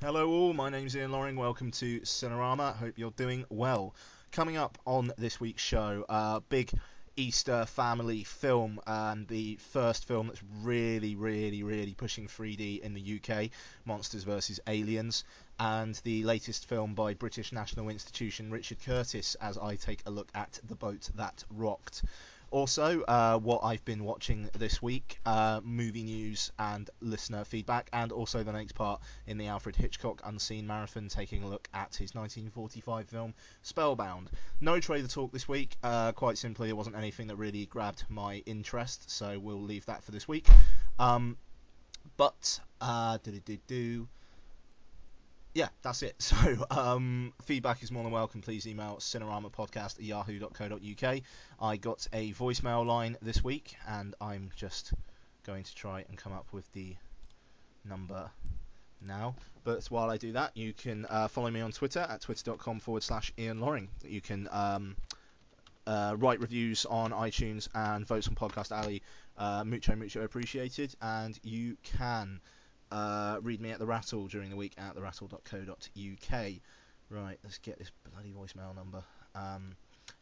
Hello all, my name's Ian Loring. Welcome to Cinerama. Hope you're doing well. Coming up on this week's show, uh, big Easter family film and the first film that's really, really, really pushing 3D in the UK, Monsters vs Aliens, and the latest film by British National Institution Richard Curtis as I take a look at The Boat That Rocked. Also, uh, what I've been watching this week, uh, movie news and listener feedback, and also the next part in the Alfred Hitchcock Unseen Marathon, taking a look at his 1945 film Spellbound. No trailer talk this week. Uh, quite simply, there wasn't anything that really grabbed my interest, so we'll leave that for this week. Um, but, uh, do do do yeah, that's it. So, um, feedback is more than welcome. Please email cineramapodcast at yahoo.co.uk. I got a voicemail line this week, and I'm just going to try and come up with the number now. But while I do that, you can uh, follow me on Twitter at twitter.com forward slash Ian Loring. You can um, uh, write reviews on iTunes and votes on Podcast Alley. Uh, mucho, mucho appreciated. And you can uh, read me at the Rattle during the week at therattle.co.uk. Right, let's get this bloody voicemail number. Um,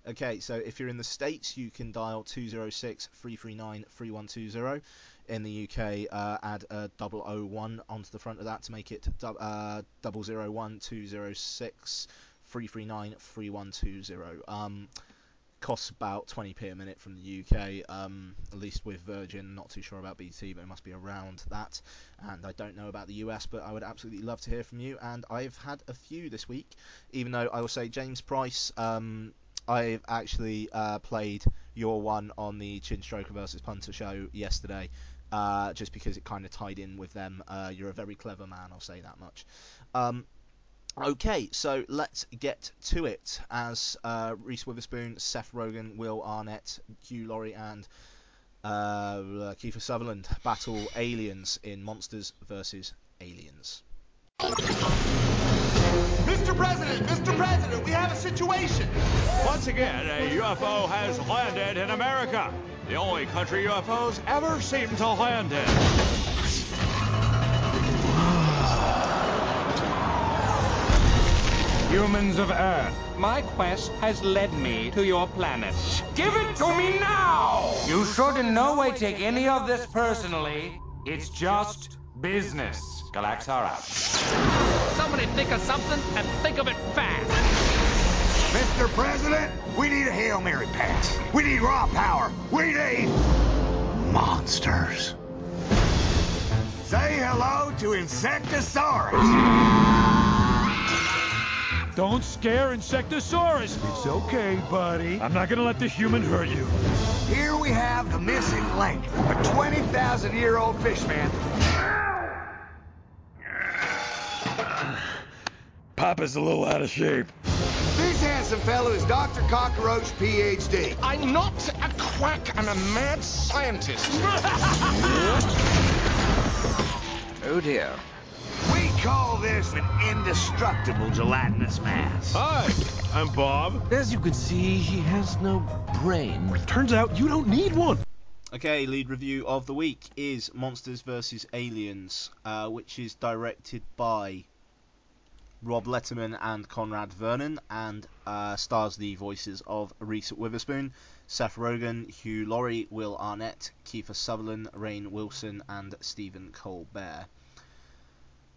okay, so if you're in the States, you can dial 206 339 3120. In the UK, uh, add a 001 onto the front of that to make it uh, 001 206 339 3120. Um, costs about 20p a minute from the UK, um, at least with Virgin. Not too sure about BT, but it must be around that. And I don't know about the US, but I would absolutely love to hear from you. And I've had a few this week, even though I will say James Price. Um, I've actually uh, played your one on the Chin Stroker versus Punter show yesterday, uh, just because it kind of tied in with them. Uh, you're a very clever man, I'll say that much. Um, Okay, so let's get to it. As uh, Reese Witherspoon, Seth Rogen, Will Arnett, Hugh Laurie, and uh, Kiefer Sutherland battle aliens in Monsters vs. Aliens. Mr. President, Mr. President, we have a situation. Once again, a UFO has landed in America. The only country UFOs ever seem to land in. Humans of Earth. My quest has led me to your planet. Give it to me now! You should in no way take any of this personally. It's just business. Galax are out. Somebody think of something and think of it fast. Mr. President, we need a Hail Mary pass. We need raw power. We need monsters. Say hello to Insectosaurus. Don't scare Insectosaurus. It's okay, buddy. I'm not gonna let the human hurt you. Here we have the missing link, a 20,000 year old fish man. Papa's a little out of shape. This handsome fellow is Dr. Cockroach, PhD. I'm not a quack, I'm a mad scientist. Oh dear. We call this an indestructible gelatinous mass. Hi, I'm Bob. As you can see, he has no brain. Turns out you don't need one. Okay, lead review of the week is Monsters vs. Aliens, uh, which is directed by Rob Letterman and Conrad Vernon, and uh, stars the voices of Reese Witherspoon, Seth Rogen, Hugh Laurie, Will Arnett, Kiefer Sutherland, Rainn Wilson, and Stephen Colbert.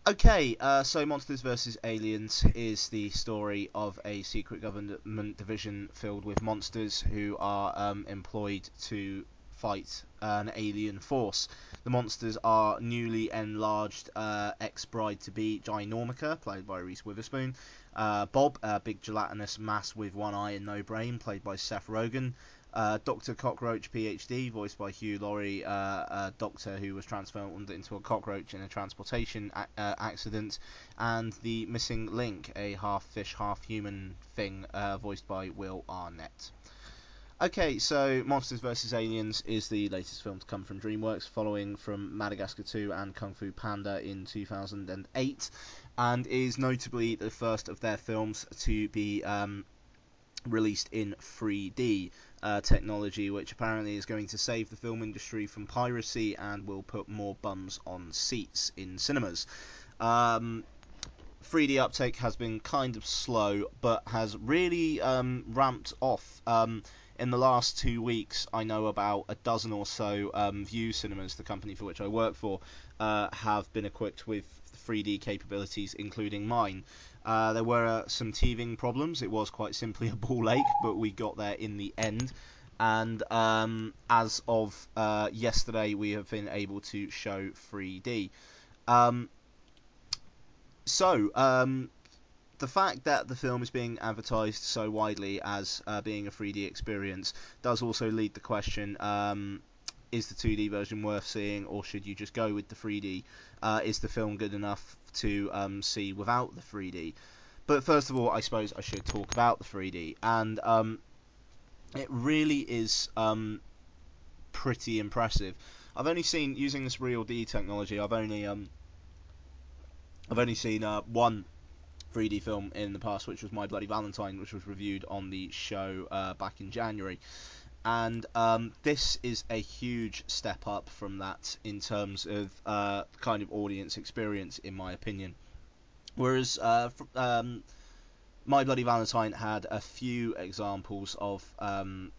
Okay, uh, so Monsters vs. Aliens is the story of a secret government division filled with monsters who are um, employed to fight an alien force. The monsters are newly enlarged uh, ex-bride to be Ginormica, played by Reese Witherspoon. Uh, Bob, a big gelatinous mass with one eye and no brain, played by Seth Rogen. Uh, Dr. Cockroach, PhD, voiced by Hugh Laurie, uh, a doctor who was transformed into a cockroach in a transportation a- uh, accident, and the missing link, a half fish, half human thing, uh, voiced by Will Arnett. Okay, so Monsters vs. Aliens is the latest film to come from DreamWorks, following from Madagascar 2 and Kung Fu Panda in 2008, and is notably the first of their films to be um, released in 3D uh, technology, which apparently is going to save the film industry from piracy and will put more bums on seats in cinemas. Um, 3D uptake has been kind of slow, but has really um, ramped off. Um, in the last two weeks, I know about a dozen or so um, Vue cinemas, the company for which I work for, uh, have been equipped with 3D capabilities, including mine. Uh, there were uh, some teething problems. It was quite simply a ball ache, but we got there in the end. And um, as of uh, yesterday, we have been able to show 3D. Um, so, um, the fact that the film is being advertised so widely as uh, being a 3D experience does also lead the question um, is the 2D version worth seeing, or should you just go with the 3D? Uh, is the film good enough to um, see without the 3D? But first of all, I suppose I should talk about the 3D, and um, it really is um, pretty impressive. I've only seen using this Real D technology. I've only um, I've only seen uh, one 3D film in the past, which was My Bloody Valentine, which was reviewed on the show uh, back in January. And um, this is a huge step up from that in terms of uh, kind of audience experience, in my opinion. Whereas uh, um, My Bloody Valentine had a few examples of um,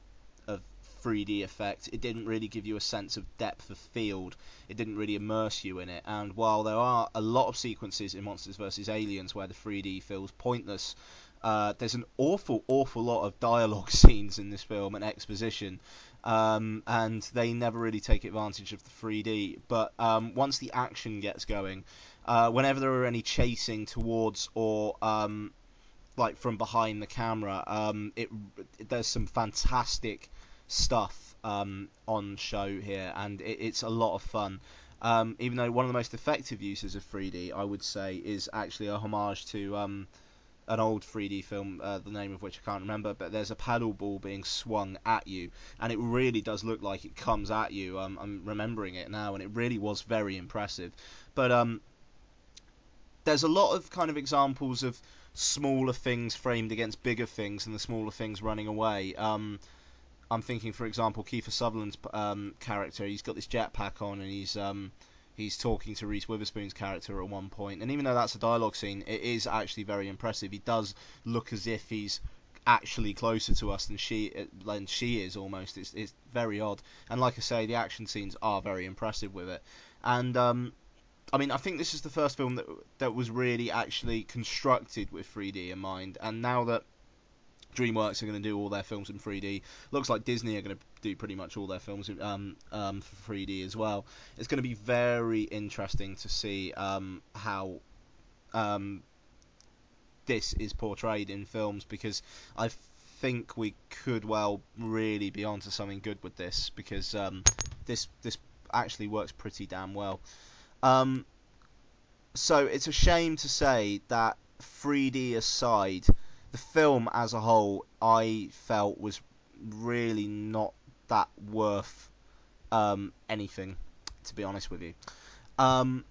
3D effect. It didn't really give you a sense of depth of field. It didn't really immerse you in it. And while there are a lot of sequences in Monsters vs. Aliens where the 3D feels pointless, uh, there's an awful, awful lot of dialogue scenes in this film and exposition, um, and they never really take advantage of the 3D. But um, once the action gets going, uh, whenever there are any chasing towards or um, like from behind the camera, um, it, there's some fantastic stuff um, on show here, and it, it's a lot of fun. Um, even though one of the most effective uses of 3D, I would say, is actually a homage to an old 3D film, uh, the name of which I can't remember, but there's a paddle ball being swung at you, and it really does look like it comes at you. Um, I'm remembering it now, and it really was very impressive. But um, there's a lot of kind of examples of smaller things framed against bigger things, and the smaller things running away. Um, I'm thinking, for example, Kiefer Sutherland's um, character. He's got this jetpack on, and he's um, he's talking to Reese Witherspoon's character at one. And even though that's a dialogue scene, it is actually very impressive. He does look as if he's actually closer to us than she than she is almost. It's it's very odd. And like I say, the action scenes are very impressive with it. And um, I mean, I think this is the first film that that was really actually constructed with 3D in mind. And now that DreamWorks are going to do all their films in 3D. Looks like Disney are going to do pretty much all their films um, um, for 3D as well. It's going to be very interesting to see um, how um, this is portrayed in films because I think we could well really be onto something good with this because um, this this actually works pretty damn well. Um, so it's a shame to say that 3D aside the film as a whole, I felt was really not that worth um, anything, to be honest with you. Um,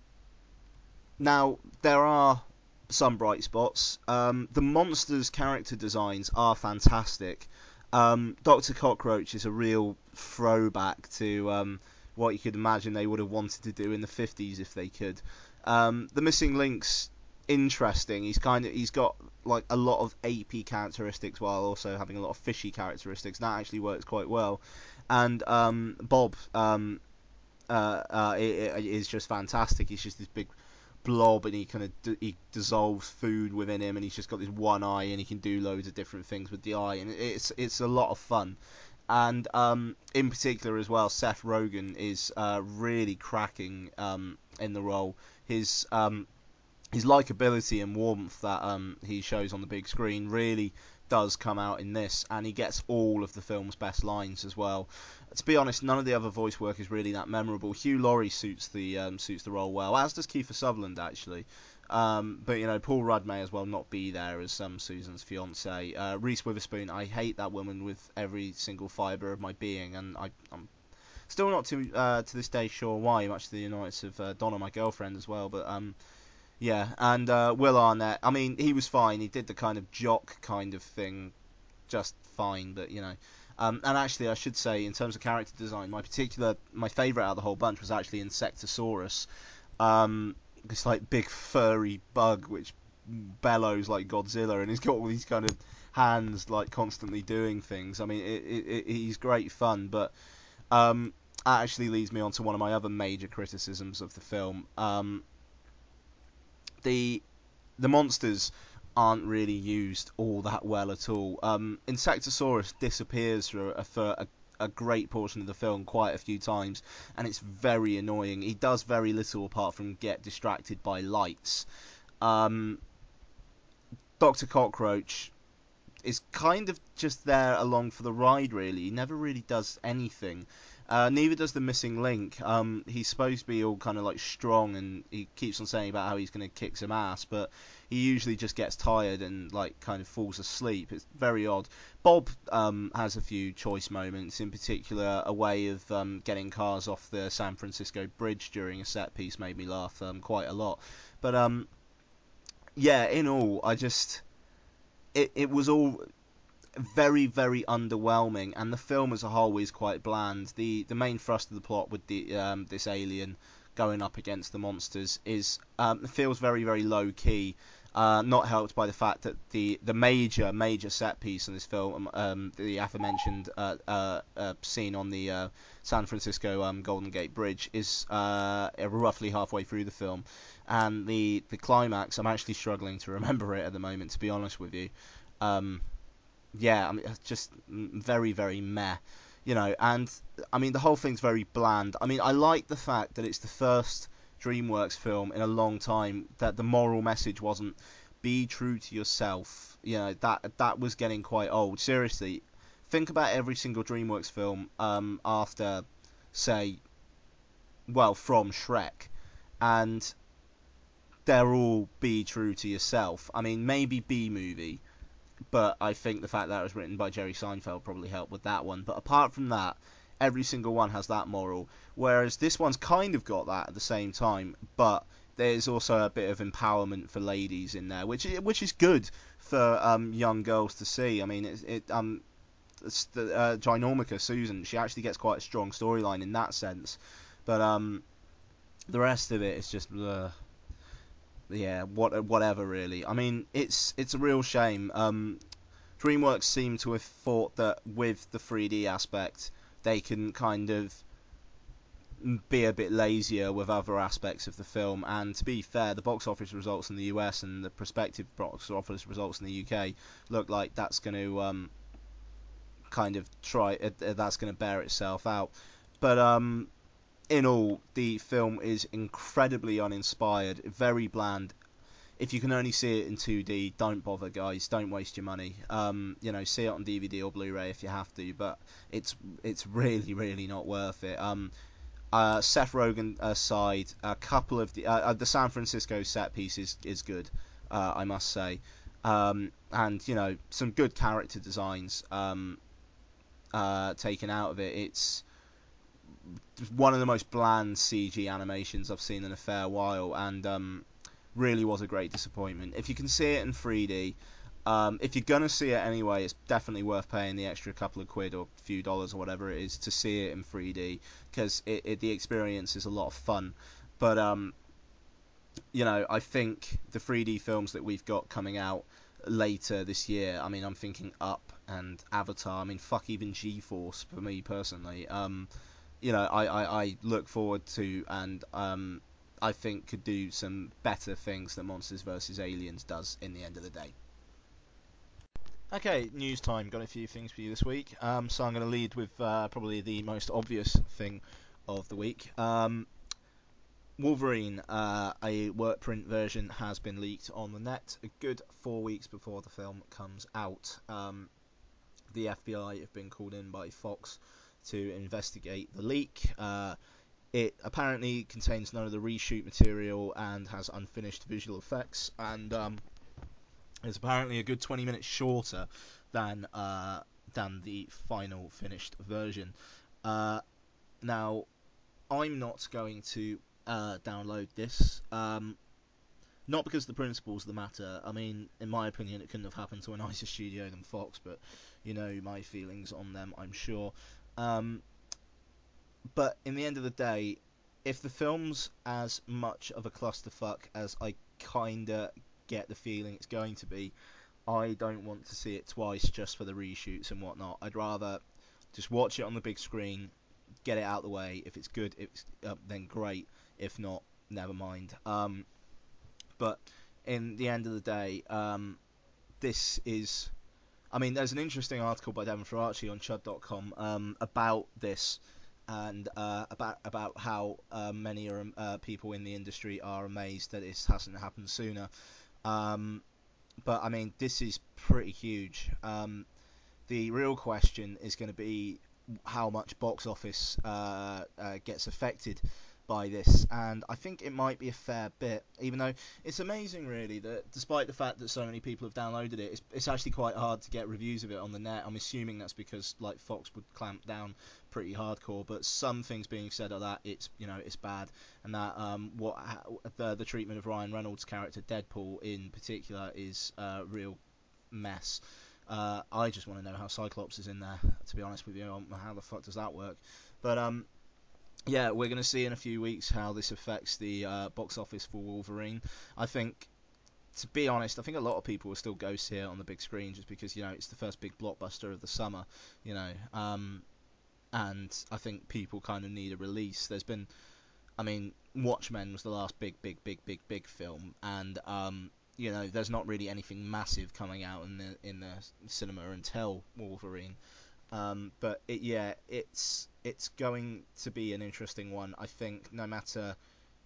now there are some bright spots. Um, the monsters' character designs are fantastic. Um, Doctor Cockroach is a real throwback to um, what you could imagine they would have wanted to do in the 50s if they could. Um, the missing links interesting. He's kind of he's got like a lot of apey characteristics while also having a lot of fishy characteristics. That actually works quite well. And um, Bob um, uh, uh, is just fantastic. He's just this big blob, and he kind of d- he dissolves food within him, and he's just got this one eye, and he can do loads of different things with the eye, and it's it's a lot of fun. And um, in particular as well, Seth Rogen is uh, really cracking um, in the role. His um, his likability and warmth that um, he shows on the big screen really does come out in this, and he gets all of the film's best lines as well. To be honest, none of the other voice work is really that memorable. Hugh Laurie suits the um, suits the role well, as does Kiefer Sutherland actually. Um, but you know, Paul Rudd may as well not be there as um, Susan's fiance. Uh, Reese Witherspoon, I hate that woman with every single fibre of my being, and I, am still not to uh, to this day sure why. Much to the annoyance of uh, Donna, my girlfriend, as well. But um, yeah, and uh, Will Arnett. I mean, he was fine. He did the kind of jock kind of thing, just fine. But you know, um, and actually, I should say, in terms of character design, my particular, my favourite out of the whole bunch was actually Insectosaurus. Um, this like big furry bug which bellows like Godzilla, and he's got all these kind of hands like constantly doing things. I mean, it, it, it, he's great fun, but um, that actually leads me on to one of my other major criticisms of the film. Um, the the monsters aren't really used all that well at all. Um, Insectosaurus disappears for a, for a, a great portion of the film quite a few times, and it's very annoying. He does very little apart from get distracted by lights. Um, Doctor Cockroach is kind of just there along for the ride, really. He never really does anything. Uh, neither does the missing link. Um, he's supposed to be all kind of like strong, and he keeps on saying about how he's going to kick some ass, but he usually just gets tired and like kind of falls asleep. It's very odd. Bob um, has a few choice moments, in particular a way of um, getting cars off the San Francisco Bridge during a set piece made me laugh um, quite a lot. But um, yeah, in all, I just it it was all very very underwhelming, and the film as a whole is quite bland. The the main thrust of the plot with the um, this alien going up against the monsters is um, feels very very low key. Uh, not helped by the fact that the the major major set piece in this film, um, the aforementioned uh, uh, uh scene on the uh, San Francisco um, Golden Gate Bridge, is uh, roughly halfway through the film, and the the climax. I'm actually struggling to remember it at the moment, to be honest with you. Um, yeah, I mean, just very, very meh, you know. And I mean, the whole thing's very bland. I mean, I like the fact that it's the first DreamWorks film in a long time that the moral message wasn't be true to yourself. You know, that that was getting quite old. Seriously, think about every single DreamWorks film um, after, say, well, from Shrek, and they're all be true to yourself. I mean, maybe B movie but I think the fact that it was written by Jerry Seinfeld probably helped with that one. But apart from that, every single one has that moral. Whereas this one's kind of got that at the same time, but there's also a bit of empowerment for ladies in there, which which is good for um, young girls to see. I mean, it, it um, it's the, uh, Ginormica Susan, she actually gets quite a strong storyline in that sense, but um, the rest of it is just. Uh, yeah, what whatever really. I mean, it's it's a real shame. Um, DreamWorks seem to have thought that with the 3D aspect, they can kind of be a bit lazier with other aspects of the film. And to be fair, the box office results in the US and the prospective box office results in the UK look like that's going to um, kind of try. Uh, that's going to bear itself out. But um, in all, the film is incredibly uninspired, very bland. If you can only see it in 2D, don't bother, guys. Don't waste your money. Um, you know, see it on DVD or Blu-ray if you have to, but it's it's really really not worth it. Um, uh, Seth Rogen aside, a couple of the uh, uh the San Francisco set piece is is good, uh, I must say, um, and you know some good character designs um, uh, taken out of it. It's one of the most bland CG animations I've seen in a fair while, and um, really was a great disappointment. If you can see it in 3D, um, if you're gonna see it anyway, it's definitely worth paying the extra couple of quid or few dollars or whatever it is to see it in 3D because it, it, the experience is a lot of fun. But um, you know, I think the 3D films that we've got coming out later this year. I mean, I'm thinking Up and Avatar. I mean, fuck even G-Force for me personally. Um, you know, I, I, I look forward to and um, I think could do some better things than Monsters vs Aliens does in the end of the day. Okay, news time. Got a few things for you this week. Um, so I'm going to lead with uh, probably the most obvious thing of the week. Um, Wolverine, uh, a work print version, has been leaked on the net a good four weeks before the film comes out. Um, the FBI have been called in by Fox to investigate the leak. Uh, it apparently contains none of the reshoot material and has unfinished visual effects, and um, is apparently a good 20 minutes shorter than uh, than the final finished version. Uh, now, I'm not going to uh, download this. Um, not because the principles of the matter. I mean, in my opinion, it couldn't have happened to a nicer studio than Fox, but you know my feelings on them, I'm sure. Um, but in the end of the day, if the film's as much of a clusterfuck as I kinda get the feeling it's going to be, I don't want to see it twice just for the reshoots and whatnot. I'd rather just watch it on the big screen, get it out of the way. If it's good, it's uh, then great. If not, never mind. Um, but in the end of the day, um, this is. I mean, there's an interesting article by Devin Faraci on Chud.com um, about this and uh, about about how uh, many are, uh, people in the industry are amazed that this hasn't happened sooner. Um, but I mean, this is pretty huge. Um, the real question is going to be how much box office uh, uh, gets affected by this, and I think it might be a fair bit. Even though it's amazing, really, that despite the fact that so many people have downloaded it, it's, it's actually quite hard to get reviews of it on the net. I'm assuming that's because like Fox would clamp down pretty hardcore, but some things being said are that it's you know it's bad, and that um, what the the treatment of Ryan Reynolds' character Deadpool in particular is a real mess. Uh, I just want to know how Cyclops is in there. To be honest with you, how the fuck does that work? But um, yeah, we're going to see in a few weeks how this affects the uh, box office for Wolverine. I think, to be honest, I think a lot of people will still go see it on the big screen just because you know it's the first big blockbuster of the summer. You know, um, and I think people kind of need a release. There's been, I mean, Watchmen was the last big, big, big, big, big film, and um, you know, there's not really anything massive coming out in the in the cinema until Wolverine. Um, but it, yeah, it's it's going to be an interesting one. I think no matter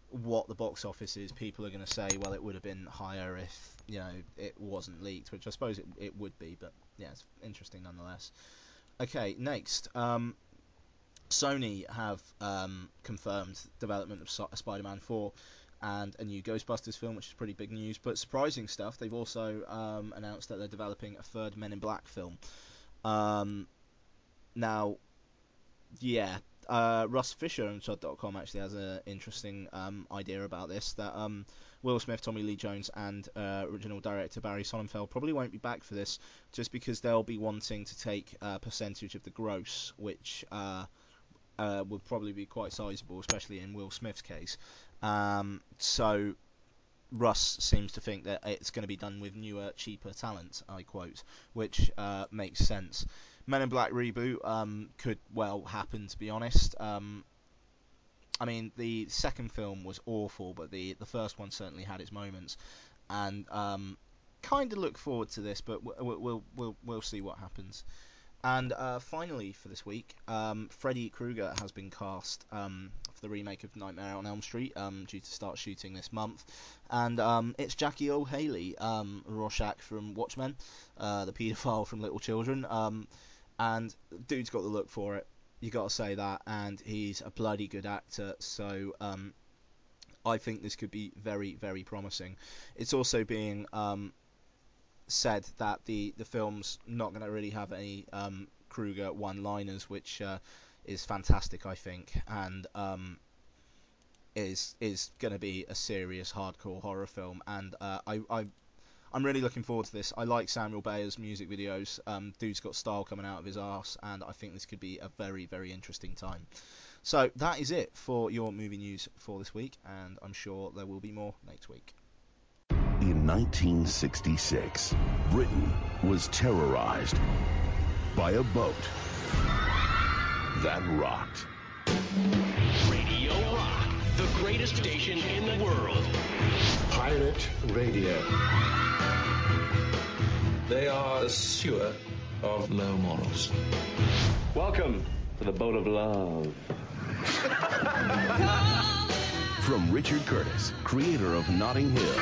what the box office is, people are going to say, well, it would have been higher if you know it wasn't leaked, which I suppose it, it would be. But yeah, it's interesting nonetheless. Okay, next. Um, Sony have um, confirmed development of Spider-Man 4 and a new Ghostbusters film, which is pretty big news. But surprising stuff, they've also um, announced that they're developing a third Men in Black film. Um, now, yeah, uh, Russ Fisher on Chud.com actually has an interesting um, idea about this that um, Will Smith, Tommy Lee Jones, and uh, original director Barry Sonnenfeld probably won't be back for this just because they'll be wanting to take a percentage of the gross, which uh, uh, would probably be quite sizable, especially in Will Smith's case. Um, so Russ seems to think that it's going to be done with newer, cheaper talent, I quote, which uh, makes sense. Men in Black reboot um, could well happen, to be honest. Um, I mean, the second film was awful, but the the first one certainly had its moments, and um, kind of look forward to this, but we'll we'll we'll, we'll see what happens. And uh, finally, for this week, um, Freddy Krueger has been cast um, for the remake of Nightmare on Elm Street, um, due to start shooting this month. And um, it's Jackie Earle Haley, um, Rorschach from Watchmen, uh, the paedophile from Little Children. Um, and dude's got the look for it. You got to say that, and he's a bloody good actor. So I think this could be very, very promising. It's also being said that the the film's not going to really have any um, Krueger one-liners, which uh, is fantastic, I think, and um, is is going to be a serious hardcore horror film. And uh, I, I I'm really looking forward to this. I like Samuel Bayer's music videos. Um, dude's got style coming out of his ass, and I think this could be a very very interesting time. So that is it for your movie news for this week, and I'm sure there will be more next week. In 1966, Britain was terrorized by a boat that rocked. Radio Rock, the greatest station in the world. Pirate Radio. They are a sewer of low morals. Welcome to the boat of love. From Richard Curtis, creator of Notting Hill,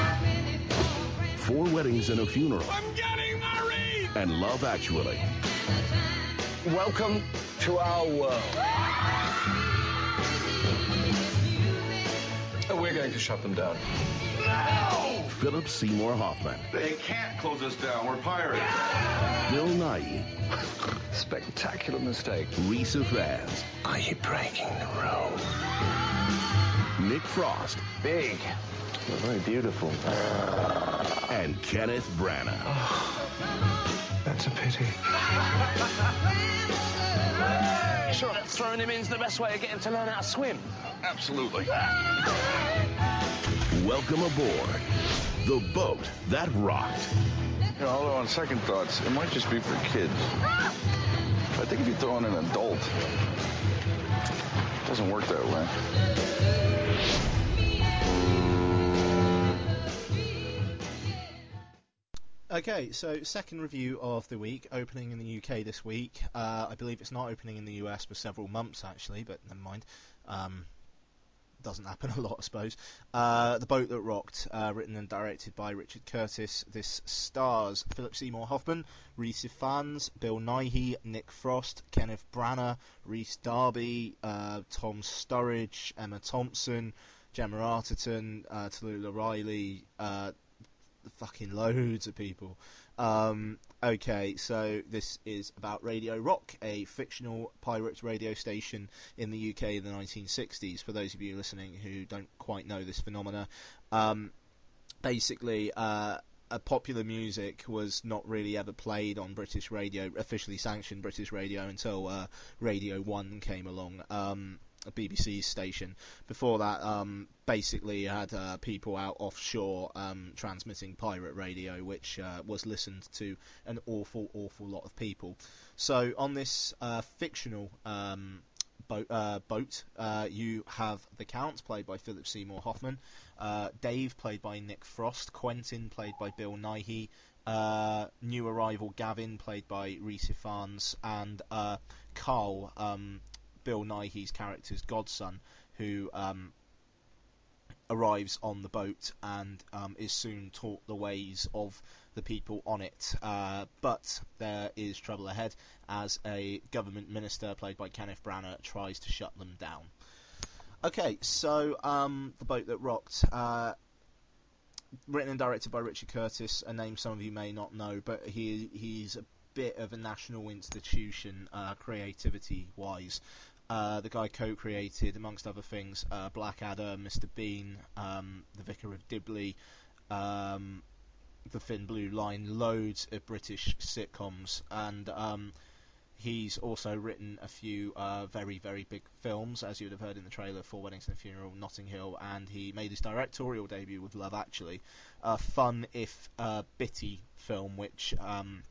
Four Weddings and a Funeral, I'm getting married! and Love Actually. Welcome to our world. Oh, we're going to shut them down. No! Philip Seymour Hoffman, They can't close us down. We're pirates. Bill Nighy, Spectacular mistake. Rhys Ifans, Are you breaking the rules? Nick Frost, Big. But very beautiful. and Kenneth Branagh. Oh, that's a pity. You sure throwing him in's the best way of getting him to learn how to swim? Absolutely. Welcome aboard The boat that rocked. You know, although on second thoughts, it might just be for kids. I think if you throw in an adult, it doesn't work that way. Okay, so second review of the week, opening in the UK this week. Uh, I believe it's not opening in the US for several months actually, but never mind. Um, doesn't happen a lot, I suppose. Uh, the Boat That Rocked, uh, written and directed by Richard Curtis. This stars Philip Seymour Hoffman, Rhys Ifans, Bill Nighy, Nick Frost, Kenneth Branagh, Rhys Darby, uh, Tom Sturridge, Emma Thompson, Gemma Arterton, uh, Tallulah Riley, uh, fucking loads of people. Um, okay, so this is about Radio Rock, a fictional pirate radio station in the UK in the 1960s. For those of you listening who don't quite know this phenomena, um, basically, uh, popular music was not really ever played on British radio, officially sanctioned British radio, until uh, Radio 1 came along. Um, a BBC station. Before that, um, basically had uh, people out offshore um, transmitting pirate radio, which uh, was listened to an awful, awful lot of people. So on this uh, fictional um, boat, uh, boat uh, you have the Count, played by Philip Seymour Hoffman, uh, Dave, played by Nick Frost, Quentin, played by Bill Nighy, new arrival Gavin, played by Rhys Ifans, and Carl. Um, Bill Nighy's character's godson, who um, arrives on the boat and um, is soon taught the ways of the people on it. Uh, but there is trouble ahead as a government minister, played by Kenneth Branagh, tries to shut them down. Okay, so um, the boat that rocked. Uh, written and directed by Richard Curtis, a name some of you may not know, but he he's a bit of a national institution, uh, creativity-wise. Uh, the guy co-created, amongst other things, uh, Blackadder, Mr. Bean, um, The Vicar of Dibley, um, The Thin Blue Line, loads of British sitcoms, and um, he's also written a few uh, very, very big films, as you would have heard in the trailer for Weddings and a Funeral, Notting Hill, and he made his directorial debut with Love Actually, a fun if uh, bitty film, which um,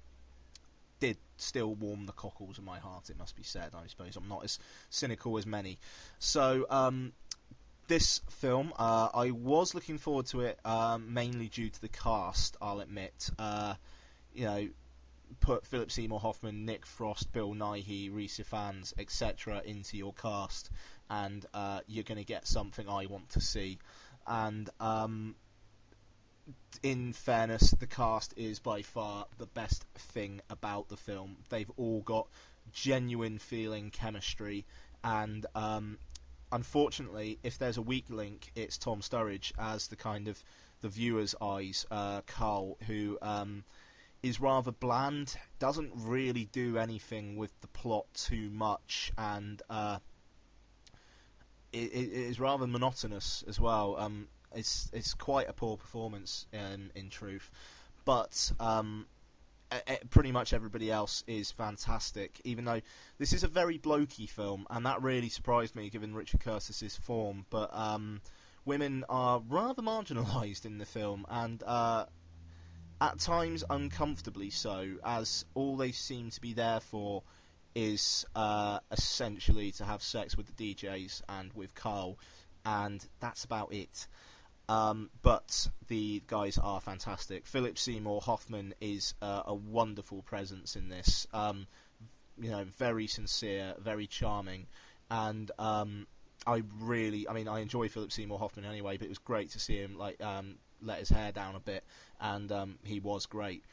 did still warm the cockles of my heart, it must be said. I suppose I'm not as cynical as many. So, um, this film, uh, I was looking forward to it um, mainly due to the cast, I'll admit. Uh, you know, put Philip Seymour Hoffman, Nick Frost, Bill Nighy, Rhys Ifans, etc. into your cast, and uh, you're going to get something I want to see. And um, in fairness, the cast is by far the best thing about the film. They've all got genuine feeling chemistry, and um, unfortunately, if there's a weak link, it's Tom Sturridge as the kind of the viewer's eyes, uh, Carl, who um, is rather bland, doesn't really do anything with the plot too much, and uh, it, it is rather monotonous as well. Um, it's it's quite a poor performance in in truth, but um, pretty much everybody else is fantastic. Even though this is a very blokey film, and that really surprised me given Richard Curtis's form. But um, women are rather marginalised in the film, and uh, at times uncomfortably so, as all they seem to be there for is uh, essentially to have sex with the DJs and with Carl, and that's about it. Um, but the guys are fantastic. Philip Seymour Hoffman is uh, a wonderful presence in this. Um, you know, very sincere, very charming, and um, I really, I mean, I enjoy Philip Seymour Hoffman anyway, but it was great to see him like um, let his hair down a bit, and um, he was great.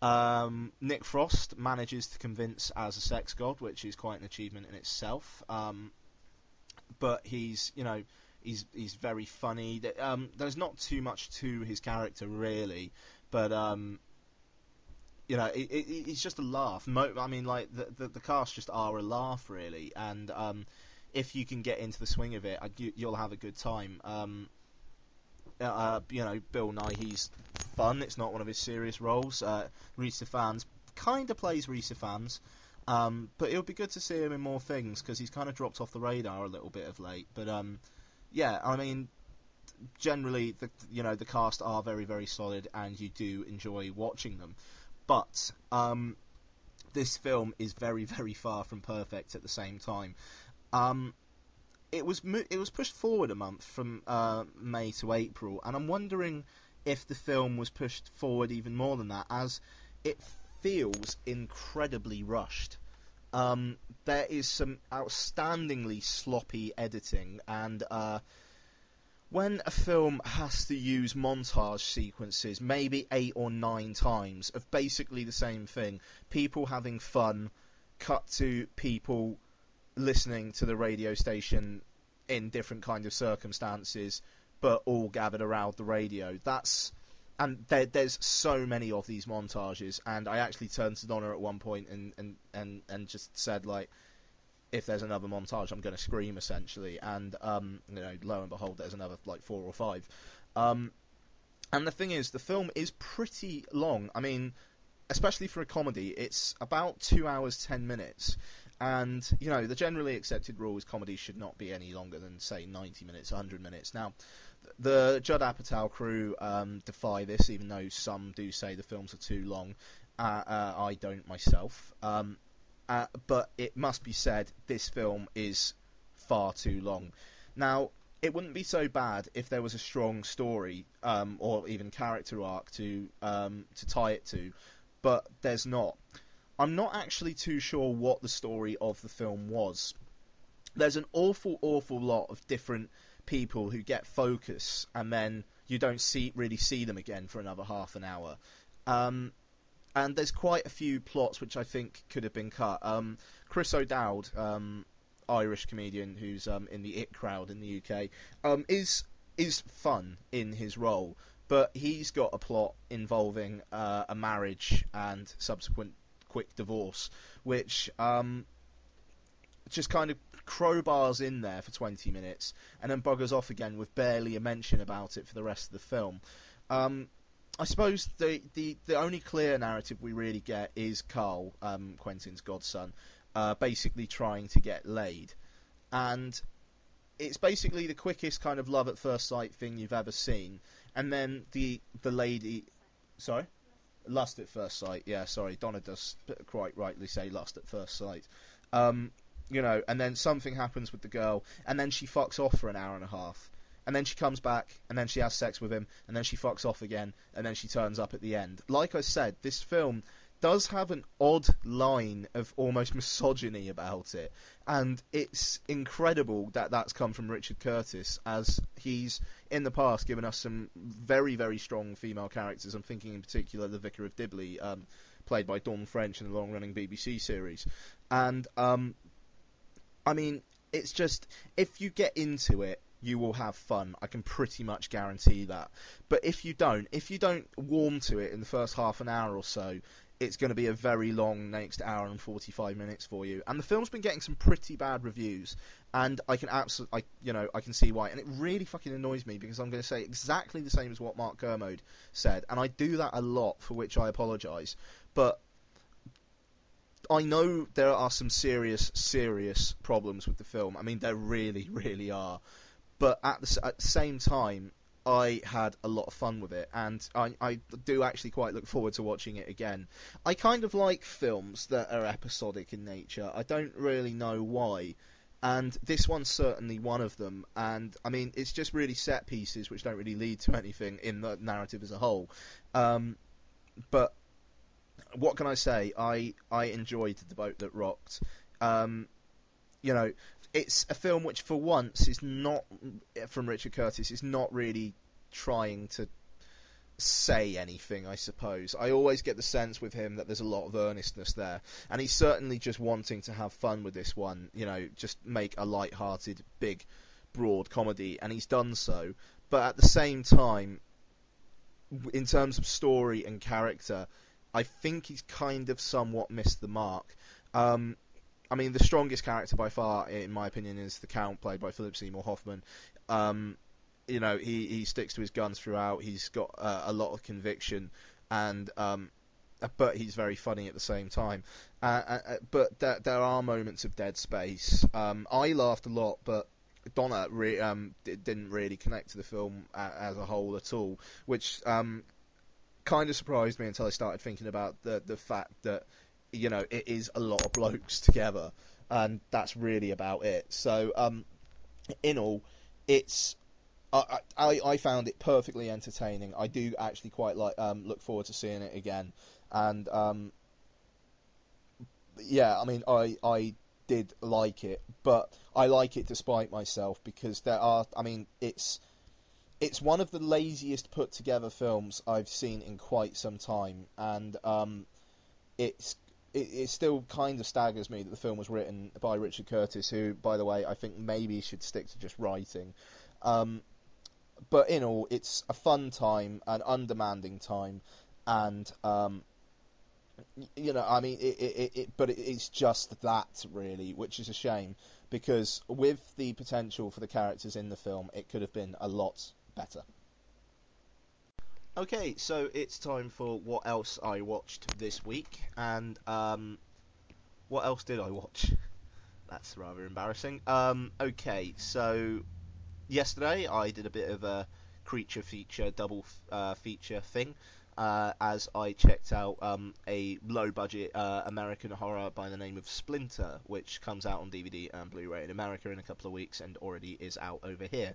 Um, Nick Frost manages to convince as a sex god, which is quite an achievement in itself. Um, but he's, you know, he's he's very funny. Um, there's not too much to his character really, but um, you know, it, it, it's just a laugh. Mo- I mean, like the, the, the cast just are a laugh really, and um, if you can get into the swing of it, you, will have a good time. Um, uh, you know, Bill Nye Nighy's fun. It's not one of his serious roles. Uh, Rhys Ifans kind of plays Rhys Ifans. Um, but it would be good to see him in more things because he's kind of dropped off the radar a little bit of late. But um, yeah, I mean, generally, the you know the cast are very very solid, and you do enjoy watching them. But um, this film is very very far from perfect at the same time. Um, it was it was pushed forward a month from uh, May to April, and I'm wondering if the film was pushed forward even more than that, as it feels incredibly rushed. Um, there is some outstandingly sloppy editing, and uh, when a film has to use montage sequences, maybe eight or nine times, of basically the same thing, people having fun, cut to people listening to the radio station in different kind of circumstances, but all gathered around the radio. That's and there, there's so many of these montages, and I actually turned to Donna at one point and and and, and just said like, if there's another montage, I'm going to scream essentially, and um, you know, lo and behold, there's another like four or five. Um, and the thing is, the film is pretty long. I mean, especially for a comedy, it's about two hours ten minutes. And you know, the generally accepted rule is comedy should not be any longer than say 90 minutes, 100 minutes. Now, the Judd Apatow crew um, defy this, even though some do say the films are too long. Uh, uh, I don't myself. Um, uh, but it must be said, this film is far too long. Now, it wouldn't be so bad if there was a strong story um, or even character arc to um, to tie it to, but there's not. I'm not actually too sure what the story of the film was. There's an awful, awful lot of different people who get focus and then you don't see really see them again for another half an hour. Um, and there's quite a few plots which I think could have been cut. Um, Chris O'Dowd, um, Irish comedian who's um, in the It crowd in the UK, um, is is fun in his role, but he's got a plot involving uh, a marriage and subsequent quick divorce, which um, just kind of crowbars in there for 20 minutes and then buggers off again with barely a mention about it for the rest of the film. Um, I suppose the, the, the only clear narrative we really get is Carl, um, Quentin's godson, uh, basically trying to get laid. And it's basically the quickest kind of love at first sight thing you've ever seen. And then the the lady, sorry, lust at first sight. Yeah, sorry, Donna does quite rightly say lust at first sight. Um, you know, and then something happens with the girl, and then she fucks off for an hour and a half, and then she comes back, and then she has sex with him, and then she fucks off again, and then she turns up at the end. Like I said, this film does have an odd line of almost misogyny about it, and it's incredible that that's come from Richard Curtis, as he's in the past given us some very, very strong female characters. I'm thinking in particular the Vicar of Dibley, um, played by Dawn French in the long-running BBC series, and um, I mean, it's just if you get into it, you will have fun. I can pretty much guarantee that. But if you don't, if you don't warm to it in the first half an hour or so, it's going to be a very long next hour and 45 minutes for you. And the film's been getting some pretty bad reviews, and I can absolutely, you know, I can see why. And it really fucking annoys me because I'm going to say exactly the same as what Mark Kermode said, and I do that a lot, for which I apologise. But I know there are some serious, serious problems with the film. I mean, there really, really are. But at the, at the same time, I had a lot of fun with it, and I, I do actually quite look forward to watching it again. I kind of like films that are episodic in nature. I don't really know why, and this one's certainly one of them. And I mean, it's just really set pieces which don't really lead to anything in the narrative as a whole. Um, but what can I say? I I enjoyed the boat that rocked. Um, you know, it's a film which, for once, is not from Richard Curtis. Is not really trying to say anything. I suppose I always get the sense with him that there's a lot of earnestness there, and he's certainly just wanting to have fun with this one. You know, just make a light-hearted, big, broad comedy, and he's done so. But at the same time, in terms of story and character, I think he's kind of somewhat missed the mark. Um, I mean, the strongest character by far, in my opinion, is the Count, played by Philip Seymour Hoffman. Um, you know, he, he sticks to his guns throughout. He's got uh, a lot of conviction, and um, but he's very funny at the same time. Uh, uh, uh but there, there are moments of dead space. Um, I laughed a lot, but Donna re- um, didn't really connect to the film a- as a whole at all, which um, kind of surprised me until I started thinking about the the fact that you know it is a lot of blokes together, and that's really about it. So um, in all, it's I, I, I found it perfectly entertaining. I do actually quite like um, look forward to seeing it again, and um, yeah, I mean I I did like it, but I like it despite myself because there are I mean it's it's one of the laziest put together films I've seen in quite some time, and um, it's it, it still kind of staggers me that the film was written by Richard Curtis, who, by the way, I think maybe should stick to just writing. Um, but in all, it's a fun time, an undemanding time, and um, you know, I mean, it, it, it, but it's just that really, which is a shame because with the potential for the characters in the film, it could have been a lot better. Okay, so it's time for what else I watched this week, and um, what else did I watch? That's rather embarrassing. Um, okay, so yesterday I did a bit of a creature feature, double uh, feature thing, uh, as I checked out um, a low budget uh, American horror by the name of Splinter, which comes out on DVD and Blu ray in America in a couple of weeks and already is out over here.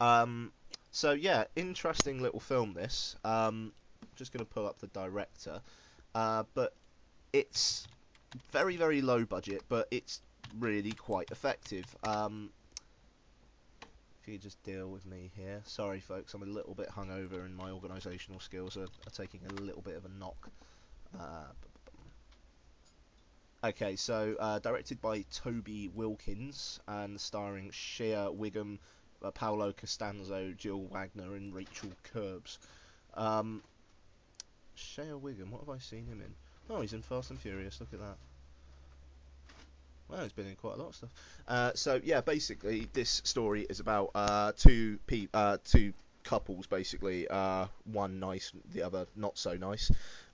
Um, so, yeah, interesting little film this. Um, just going to pull up the director. Uh, but it's very, very low budget, but it's really quite effective. Um, if you just deal with me here. Sorry, folks, I'm a little bit hungover and my organisational skills are, are, taking a little bit of a knock. Uh, okay, so uh, directed by Toby Wilkins and starring Shea Whigham, uh, Paulo Costanzo, Jill Wagner, and Rachel Kerbs. Um, Shea Whigham, what have I seen him in? Oh, he's in Fast and Furious. Look at that. Well, he's been in quite a lot of stuff. Uh, so yeah, basically, this story is about uh, two pe- uh, two couples, basically. Uh, one nice, the other not so nice.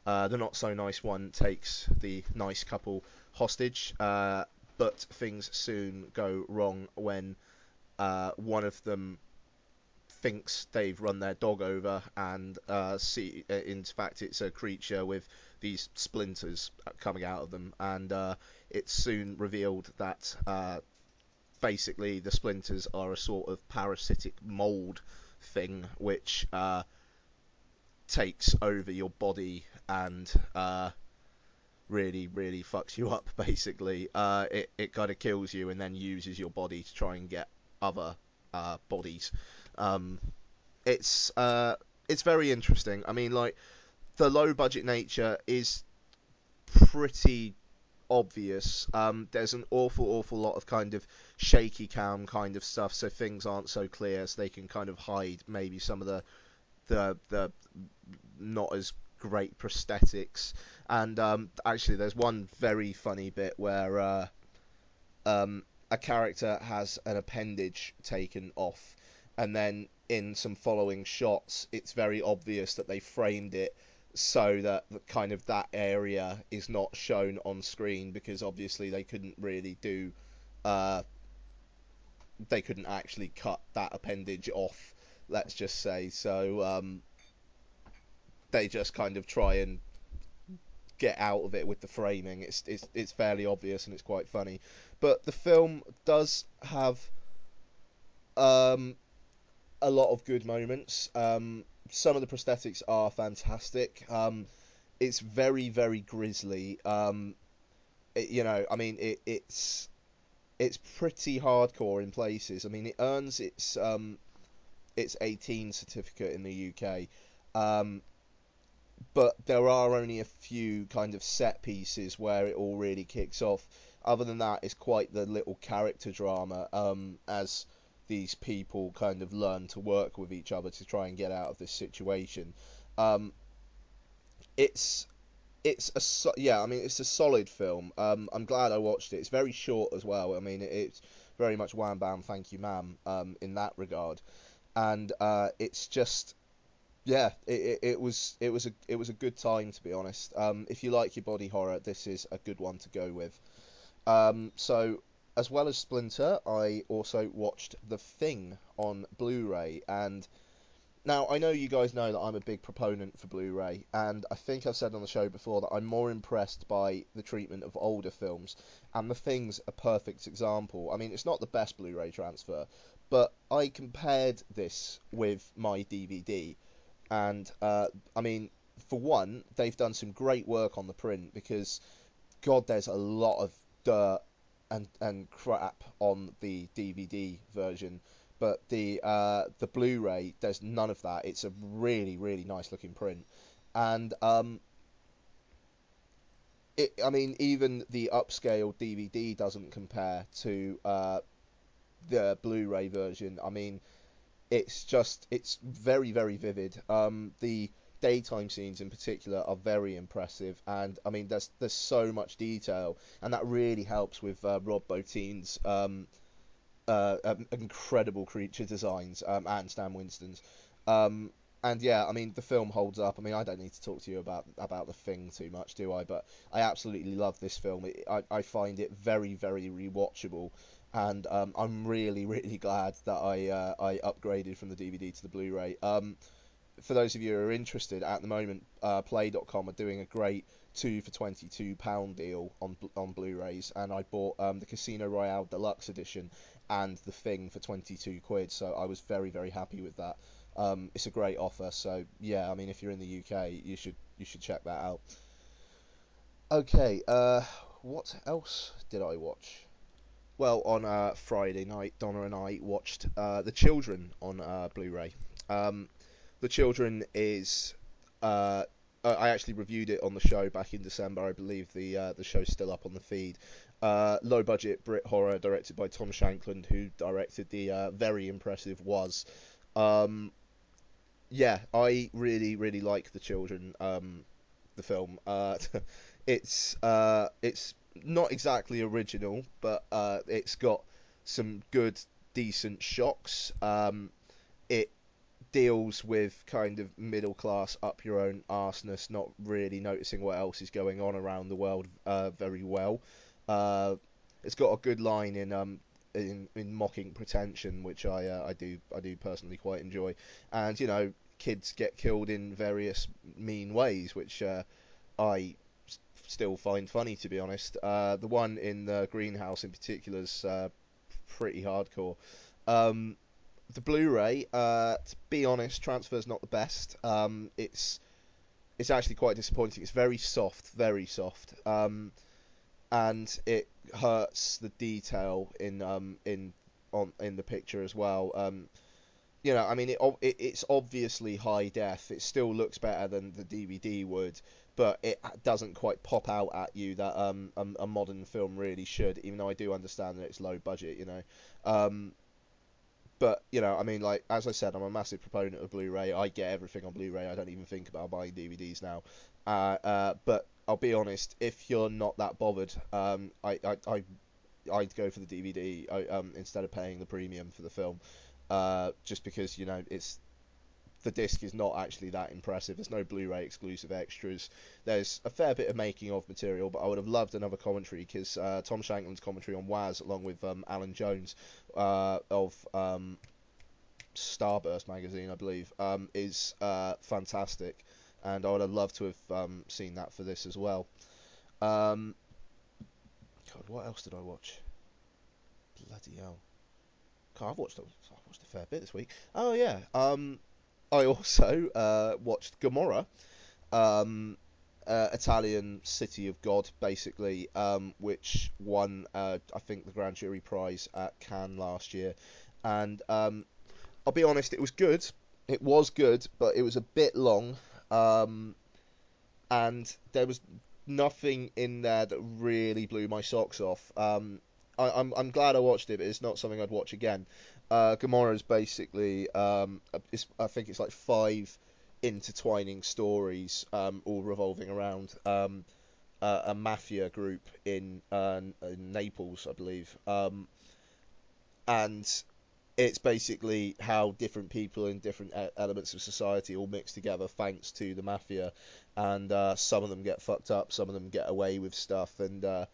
Uh, the not so nice one takes the nice couple hostage, uh, but things soon go wrong when uh, one of them thinks they've run their dog over and uh, see in fact it's a creature with these splinters coming out of them and uh, it's soon revealed that uh, basically the splinters are a sort of parasitic mold thing which uh, takes over your body and uh, really, really fucks you up. Basically, uh, it it kind of kills you and then uses your body to try and get other uh, bodies. Um, it's uh, it's very interesting. I mean, like the low budget nature is pretty obvious. Um, there's an awful, awful lot of kind of shaky cam kind of stuff, so things aren't so clear, so they can kind of hide maybe some of the the the not as great prosthetics. And um, actually, there's one very funny bit where uh, um, a character has an appendage taken off, and then in some following shots, it's very obvious that they framed it so that kind of that area is not shown on screen because obviously they couldn't really do uh, they couldn't actually cut that appendage off let's just say. So um, they just kind of try and get out of it with the framing. It's it's it's fairly obvious and it's quite funny but the film does have um, a lot of good moments um, some of the prosthetics are fantastic. Um, it's very very grisly. Um, it, you know, I mean, it, it's it's pretty hardcore in places. I mean, it earns its um, its 18 certificate in the UK, um, but there are only a few kind of set pieces where it all really kicks off. Other than that, it's quite the little character drama um, as these people kind of learn to work with each other to try and get out of this situation. Um, it's it's a yeah, I mean it's a solid film. Um, I'm glad I watched it. It's very short as well. I mean it's very much wham bam thank you ma'am um, in that regard, and uh, it's just yeah, it, it, it, was it was a it was a good time to be honest. Um, if you like your body horror, this is a good one to go with. Um, so as well as Splinter, I also watched The Thing on Blu-ray, and now I know you guys know that I'm a big proponent for Blu-ray, and I think I've said on the show before that I'm more impressed by the treatment of older films, and The Thing's a perfect example. I mean, it's not the best Blu-ray transfer, but I compared this with my DVD, and uh, I mean, for one, they've done some great work on the print because, God, there's a lot of dirt and and crap on the DVD version, but the uh, the Blu-ray there's none of that. It's a really really nice looking print, and um, it I mean even the upscale DVD doesn't compare to uh, the Blu-ray version. I mean, it's just it's very very vivid. Um, the daytime scenes in particular are very impressive, and I mean there's there's so much detail, and that really helps with uh, Rob Bottin's um, uh, um, incredible creature designs um, and Stan Winston's. Um, and yeah, I mean the film holds up. I mean I don't need to talk to you about about the thing too much, do I? But I absolutely love this film. It, I I find it very very rewatchable and um, I'm really really glad that I uh, I upgraded from the DVD to the Blu-ray. Um, for those of you who are interested, at the moment, uh, Play.com are doing a great two for twenty-two pound deal on on Blu-rays, and I bought um, the Casino Royale Deluxe Edition and the Thing for twenty-two quid. So I was very very happy with that. Um, it's a great offer. So yeah, I mean, if you're in the UK, you should you should check that out. Okay, uh, what else did I watch? Well, on uh, Friday night, Donna and I watched uh, The Children on uh, Blu-ray. Um, the Children is uh, I actually reviewed it on the show back in December. I believe the uh, the show's still up on the feed. Uh, low budget Brit horror directed by Tom Shankland, who directed the uh, very impressive Waz. Um, yeah, I really really like the Children. Um, the film. Uh, it's uh, it's not exactly original, but uh, it's got some good decent shocks. Um, it deals with kind of middle class up your own arseness, not really noticing what else is going on around the world uh, very well. Uh, it's got a good line in um in, in mocking pretension, which I uh, I do I do personally quite enjoy, and you know kids get killed in various mean ways, which uh, I still find funny to be honest. Uh, the one in the greenhouse in particular is uh, pretty hardcore. Um, the Blu-ray, uh, to be honest, transfer's not the best. Um, it's it's actually quite disappointing. It's very soft, very soft, um, and it hurts the detail in um, in on in the picture as well. Um, you know, I mean, it, it, it's obviously high def. It still looks better than the DVD would, but it doesn't quite pop out at you that um, a, a modern film really should. Even though I do understand that it's low budget, you know. Um, but you know, I mean, like as I said, I'm a massive proponent of Blu-ray. I get everything on Blu-ray. I don't even think about buying DVDs now. Uh, uh, but I'll be honest, if you're not that bothered, um, I, I, I, I'd go for the DVD um, instead of paying the premium for the film, uh, just because you know it's the disc is not actually that impressive. There's no Blu-ray exclusive extras. There's a fair bit of making of material, but I would have loved another commentary because uh, Tom Shankland's commentary on Waz, along with um, Alan Jones uh, of um, Starburst magazine, I believe, um, is uh, fantastic, and I would have loved to have um, seen that for this as well. Um, God, what else did I watch? Bloody hell! God, I've watched, I've watched a fair bit this week. Oh yeah, um, I also uh, watched Gomorrah, um, uh, Italian City of God, basically, um, which won, uh, I think, the Grand Jury Prize at Cannes last year. And um, I'll be honest, it was good. It was good, but it was a bit long. Um, and there was nothing in there that really blew my socks off. Um, I, I'm glad I watched it, but it's not something I'd watch again uh, Gomorrah is basically, um, I think it's like five intertwining stories, um, all revolving around um, uh, a mafia group in, uh, in Naples, I believe. Um, and it's basically how different people in different elements of society all mix together thanks to the mafia. And uh, some of them get fucked up, some of them get away with stuff, and uh,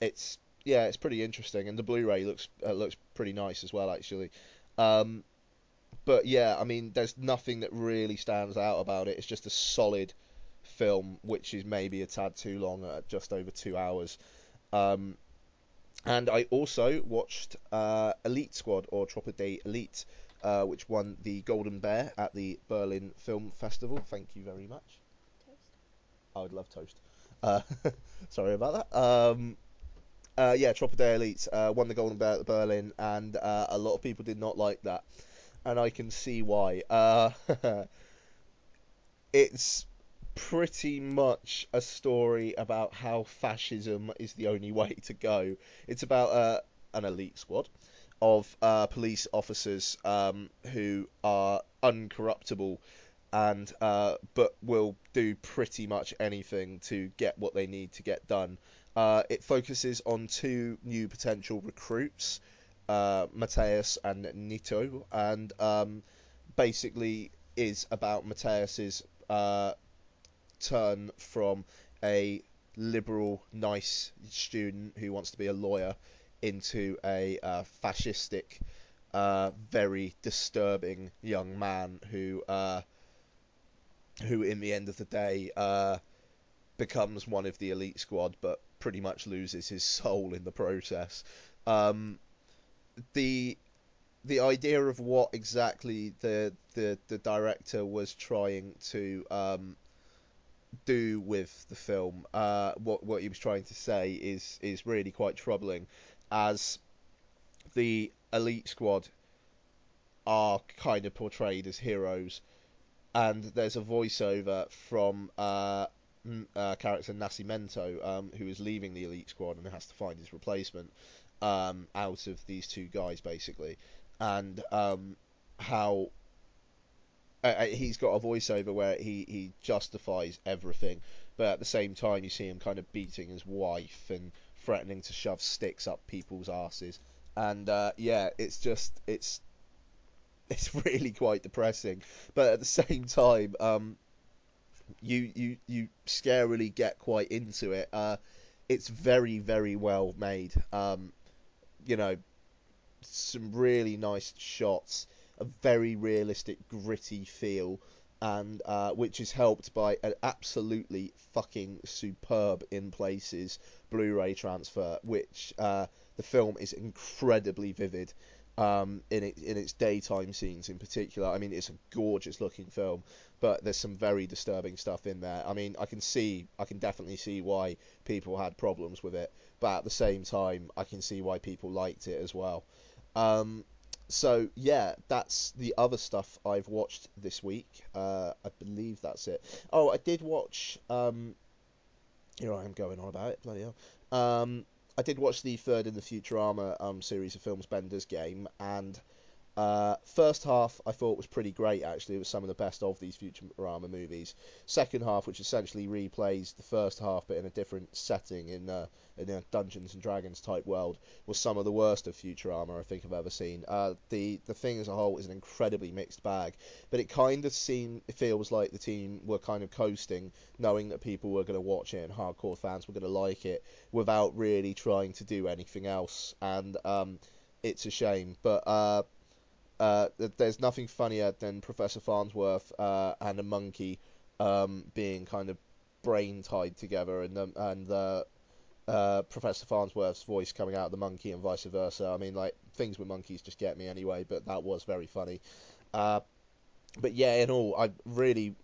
it's yeah, it's pretty interesting, and the Blu-ray looks uh, looks pretty nice as well, actually. Um, but yeah, I mean, there's nothing that really stands out about it. It's just a solid film, which is maybe a tad too long at just over two hours. Um, and I also watched uh, Elite Squad or Tropa de Elite, uh, which won the Golden Bear at the Berlin Film Festival. Thank you very much. Toast. I would love toast. Uh, sorry about that. Um, uh, yeah, Tropa de Elite uh, won the Golden Bear at Berlin, and uh, a lot of people did not like that, and I can see why. Uh, it's pretty much a story about how fascism is the only way to go. It's about uh, an elite squad of uh, police officers um, who are uncorruptible and uh, but will do pretty much anything to get what they need to get done. Uh, it focuses on two new potential recruits, uh, Mateus and Neto, and um, basically is about Mateus's uh, turn from a liberal, nice student who wants to be a lawyer into a uh, fascistic, uh, very disturbing young man who, uh, who in the end of the day, uh, becomes one of the elite squad, but pretty much loses his soul in the process. Um, the the idea of what exactly the the, the director was trying to um, do with the film, uh, what what he was trying to say is is really quite troubling, as the elite squad are kind of portrayed as heroes, and there's a voiceover from uh, uh, character Nascimento, um, who is leaving the elite squad and has to find his replacement um, out of these two guys, basically, and um, how uh, he's got a voiceover where he, he justifies everything, but at the same time you see him kind of beating his wife and threatening to shove sticks up people's asses, and uh, yeah, it's just it's it's really quite depressing, but at the same time, um, you you you scarily get quite into it. Uh, it's very very well made. Um, you know, some really nice shots a very realistic, gritty feel, and uh, which is helped by an absolutely fucking superb in places Blu-ray transfer, which uh, the film is incredibly vivid. Um, in it, in its daytime scenes in particular, I mean it's a gorgeous looking film, but there's some very disturbing stuff in there. I mean I can see, I can definitely see why people had problems with it, but at the same time I can see why people liked it as well. Um, so yeah, that's the other stuff I've watched this week. Uh, I believe that's it. Oh, I did watch. Um, here I am going on about it. Bloody hell. Um, I did watch the third in the Futurama um, series of films, Bender's Game, and uh, first half I thought was pretty great actually. It was some of the best of these Futurama movies. Second half, which essentially replays the first half but in a different setting in uh, in a Dungeons and Dragons type world, was some of the worst of Futurama I think I've ever seen. Uh, the the thing as a whole is an incredibly mixed bag, but it kind of seems it feels like the team were kind of coasting, knowing that people were going to watch it and hardcore fans were going to like it, without really trying to do anything else. And um, it's a shame, but uh, uh, there's nothing funnier than Professor Farnsworth uh, and a monkey um, being kind of brain tied together, and um, and uh, uh, Professor Farnsworth's voice coming out of the monkey, and vice versa. I mean, like things with monkeys just get me anyway, but that was very funny. Uh, but yeah, in all, I really,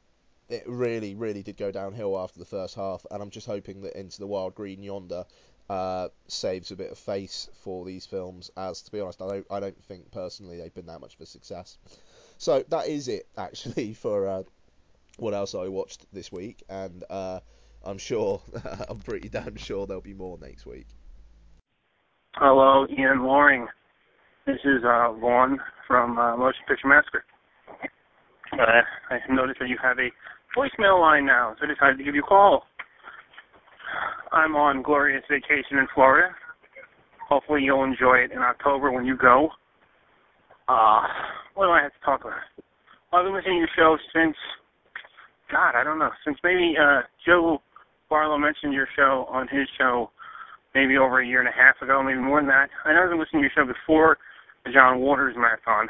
it really, really did go downhill after the first half, and I'm just hoping that Into the Wild Green Yonder uh, saves a bit of face for these films. As to be honest, I don't I don't think personally they've been that much of a success. So that is it actually for uh, what else I watched this week, and uh, I'm sure I'm pretty damn sure there'll be more next week. Hello, Ian Loring. This is uh, Vaughn from uh, Motion Picture Massacre. Uh, I noticed that you have a voicemail line now, so I decided to give you a call. I'm on glorious vacation in Florida. Hopefully you'll enjoy it in October when you go. Uh, what do I have to talk about? Well, I've been listening to your show since, God, I don't know, since maybe uh, Joe Barlow mentioned your show on his show maybe over a year and a half ago, maybe more than that. I know I've been listening to your show before the John Waters marathon,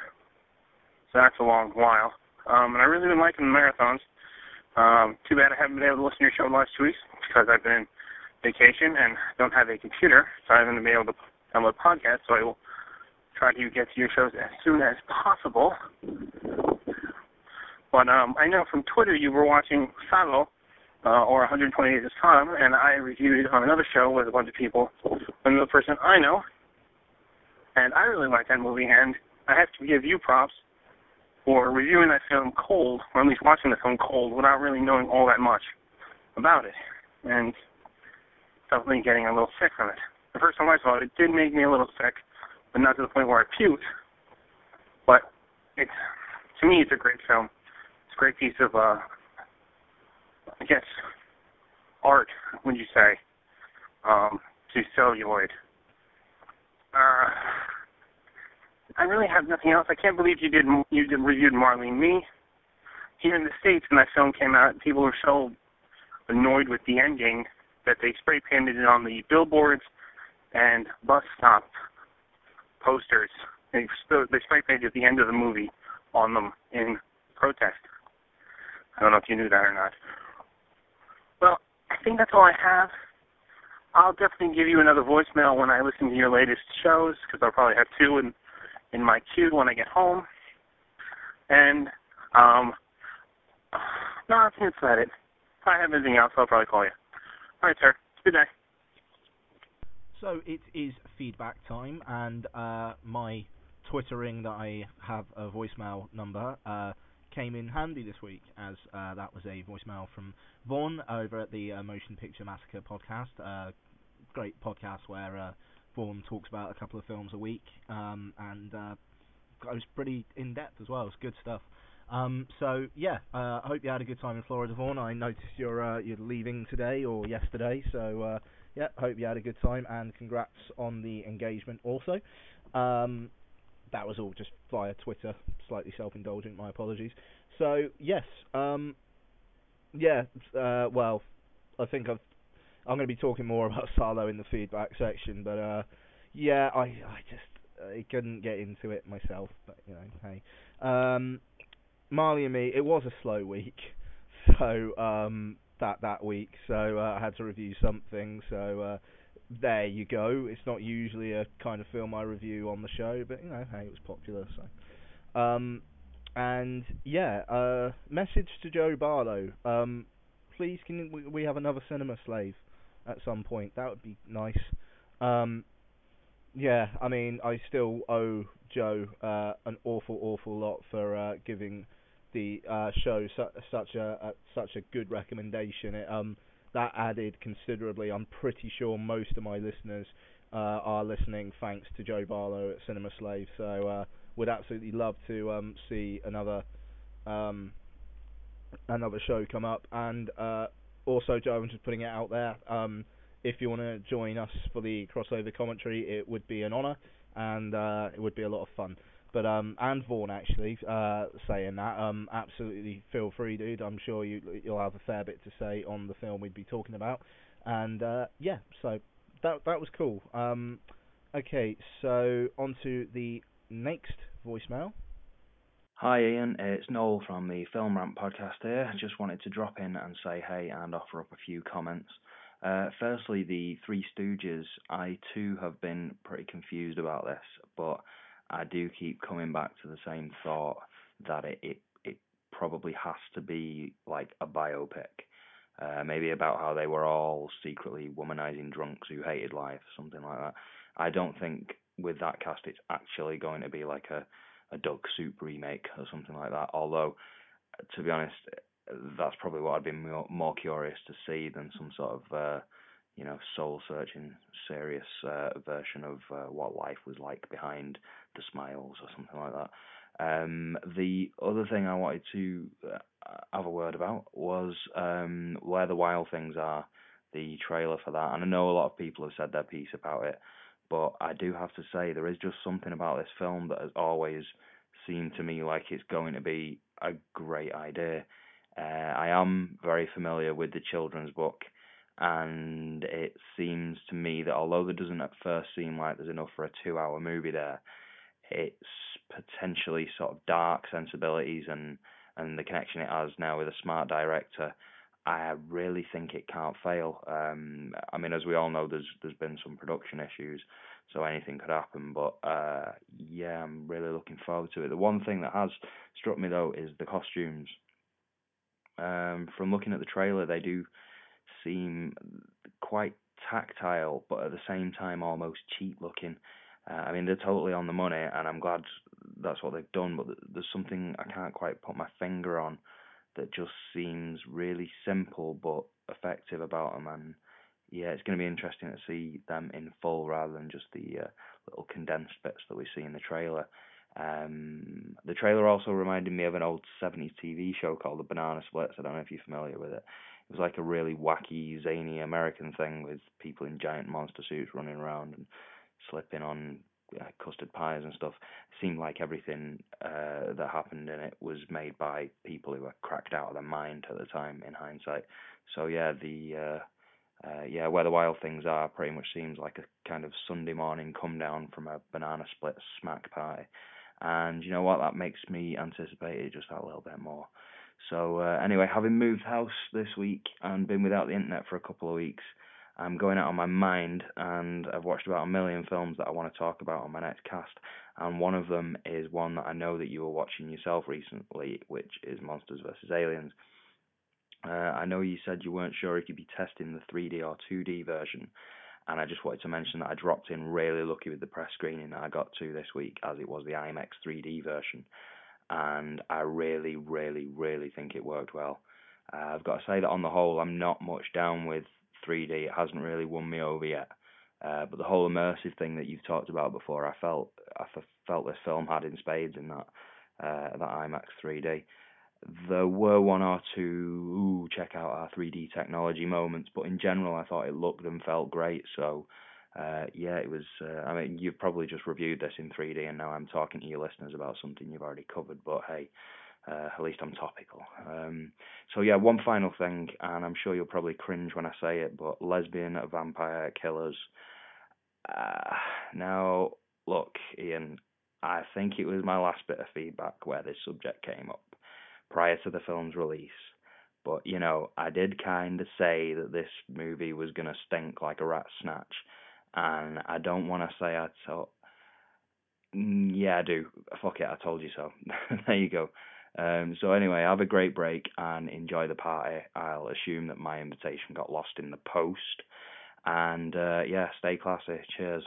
so that's a long while. Um, and I really been liking the marathons. Um, too bad I haven't been able to listen to your show the last two weeks because I've been in vacation and don't have a computer, so I haven't been able to download podcasts. So I will try to get to your shows as soon as possible. But um, I know from Twitter you were watching Salò, uh, or 120 Days of Sodom, and I reviewed it on another show with a bunch of people, another person I know, and I really liked that movie, and I have to give you props for reviewing that film cold, or at least watching the film cold, without really knowing all that much about it, and definitely getting a little sick from it. The first time I saw it, it did make me a little sick, but not to the point where I puked. But it's to me, it's a great film. It's a great piece of, uh, I guess, art. Would you say? Um, to celluloid. Uh, I really have nothing else. I can't believe you did you did reviewed Marley Me. Here in the states, when that film came out, people were so annoyed with the ending that they spray painted it on the billboards and bus stop posters. They they spray painted at the end of the movie on them in protest. I don't know if you knew that or not. Well, I think that's all I have. I'll definitely give you another voicemail when I listen to your latest shows because I'll probably have two in in my queue when I get home. And um, no, I think that's about it. If I have anything else, I'll probably call you. All right, sir. Good day. So it is feedback time, and uh, my twittering that I have a voicemail number uh, came in handy this week, as uh, that was a voicemail from Vaughn over at the uh, Motion Picture Massacre podcast. Uh, great podcast where uh, Vaughn talks about a couple of films a week, um, and it was pretty in depth as well. It's good stuff. Um, so yeah, uh, I hope you had a good time in Florida, Vaughn. I noticed you're uh, you're leaving today or yesterday, so uh, yeah, hope you had a good time and congrats on the engagement also. Um, that was all just via Twitter, slightly self-indulgent. My apologies. So yes, um, yeah, uh, well, I think I've I'm going to be talking more about Salò in the feedback section, but uh, yeah, I I just I couldn't get into it myself, but you know, hey. Um, Marley and me, it was a slow week, so um, that that week, so uh, I had to review something, so uh, there you go. It's not usually a kind of film I review on the show, but you know, hey, it was popular, so. Um, and yeah, uh, message to Joe Barlow. Um, please, can we, have another Cinema Slave at some point? That would be nice. Um, yeah, I mean, I still owe Joe uh, an awful, awful lot for uh, giving the uh, show su- such a, a such a good recommendation. It, um, that added considerably. I'm pretty sure most of my listeners uh, are listening thanks to Joe Barlow at Cinema Slave. So uh, would absolutely love to um, see another um, another show come up. And uh, also, Joe, I'm just putting it out there. Um, if you want to join us for the crossover commentary, it would be an honour and uh, it would be a lot of fun. But um, and Vaughn actually uh, saying that, um, absolutely feel free, dude. I'm sure you you'll have a fair bit to say on the film we'd be talking about. And uh, yeah, so that that was cool. Um, okay, so on to the next voicemail. Hi Ian, it's Noel from the Film Rant podcast here. Just wanted to drop in and say hey and offer up a few comments. Uh, firstly, the Three Stooges. I too have been pretty confused about this, but I do keep coming back to the same thought that it it, it probably has to be like a biopic. Uh, maybe about how they were all secretly womanizing drunks who hated life, something like that. I don't think with that cast it's actually going to be like a a Duck Soup remake or something like that. Although, to be honest, that's probably what I'd be more, more curious to see than some sort of uh, you know soul searching serious uh, version of uh, what life was like behind the smiles or something like that. Um, the other thing I wanted to uh, have a word about was um, where the wild things are. The trailer for that, and I know a lot of people have said their piece about it, but I do have to say there is just something about this film that has always seemed to me like it's going to be a great idea. Uh, I am very familiar with the children's book, and it seems to me that although there doesn't at first seem like there's enough for a two-hour movie there, it's potentially sort of dark sensibilities and and the connection it has now with a smart director. I really think it can't fail. Um, I mean, as we all know, there's there's been some production issues, so anything could happen. But uh, yeah, I'm really looking forward to it. The one thing that has struck me though is the costumes. Um, from looking at the trailer, they do seem quite tactile, but at the same time almost cheap looking. Uh, I mean, they're totally on the money, and I'm glad that's what they've done. But there's something I can't quite put my finger on that just seems really simple but effective about them. And yeah, it's going to be interesting to see them in full rather than just the uh, little condensed bits that we see in the trailer. Um, the trailer also reminded me of an old 70s TV show called The Banana Splits. I don't know if you're familiar with it. It was like a really wacky, zany American thing with people in giant monster suits running around and slipping on uh, custard pies and stuff. Seemed like everything uh, that happened in it was made by people who were cracked out of their mind at the time, in hindsight. So yeah, the uh, uh, yeah, where the wild things are pretty much seems like a kind of Sunday morning come down from a banana split smack pie. And you know what? That makes me anticipate it just that little bit more. So uh, anyway, having moved house this week and been without the internet for a couple of weeks, I'm going out on my mind, and I've watched about a million films that I want to talk about on my next cast. And one of them is one that I know that you were watching yourself recently, which is Monsters vs Aliens. Uh, I know you said you weren't sure if you'd be testing the 3D or 2D version, and I just wanted to mention that I dropped in really lucky with the press screening that I got to this week, as it was the IMAX 3D version, and I really, really, really think it worked well. Uh, I've got to say that on the whole, I'm not much down with 3D. It hasn't really won me over yet. Uh, but the whole immersive thing that you've talked about before, I felt I felt this film had in spades in that uh, that IMAX 3D. There were one or two ooh, check out our 3D technology moments, but in general, I thought it looked and felt great. So uh, yeah, it was. Uh, I mean, you've probably just reviewed this in 3D, and now I'm talking to your listeners about something you've already covered. But hey, uh, at least I'm topical. Um, so yeah, one final thing, and I'm sure you'll probably cringe when I say it, but lesbian vampire killers. Uh, now, look, Ian, I think it was my last bit of feedback where this subject came up prior to the film's release. But you know, I did kind of say that this movie was gonna stink like a rat snatch, and I don't want to say I thought. Mm, yeah, I do. Fuck it, I told you so. there you go. Um, so anyway, have a great break and enjoy the party. I'll assume that my invitation got lost in the post. And uh, yeah, stay classy. Cheers.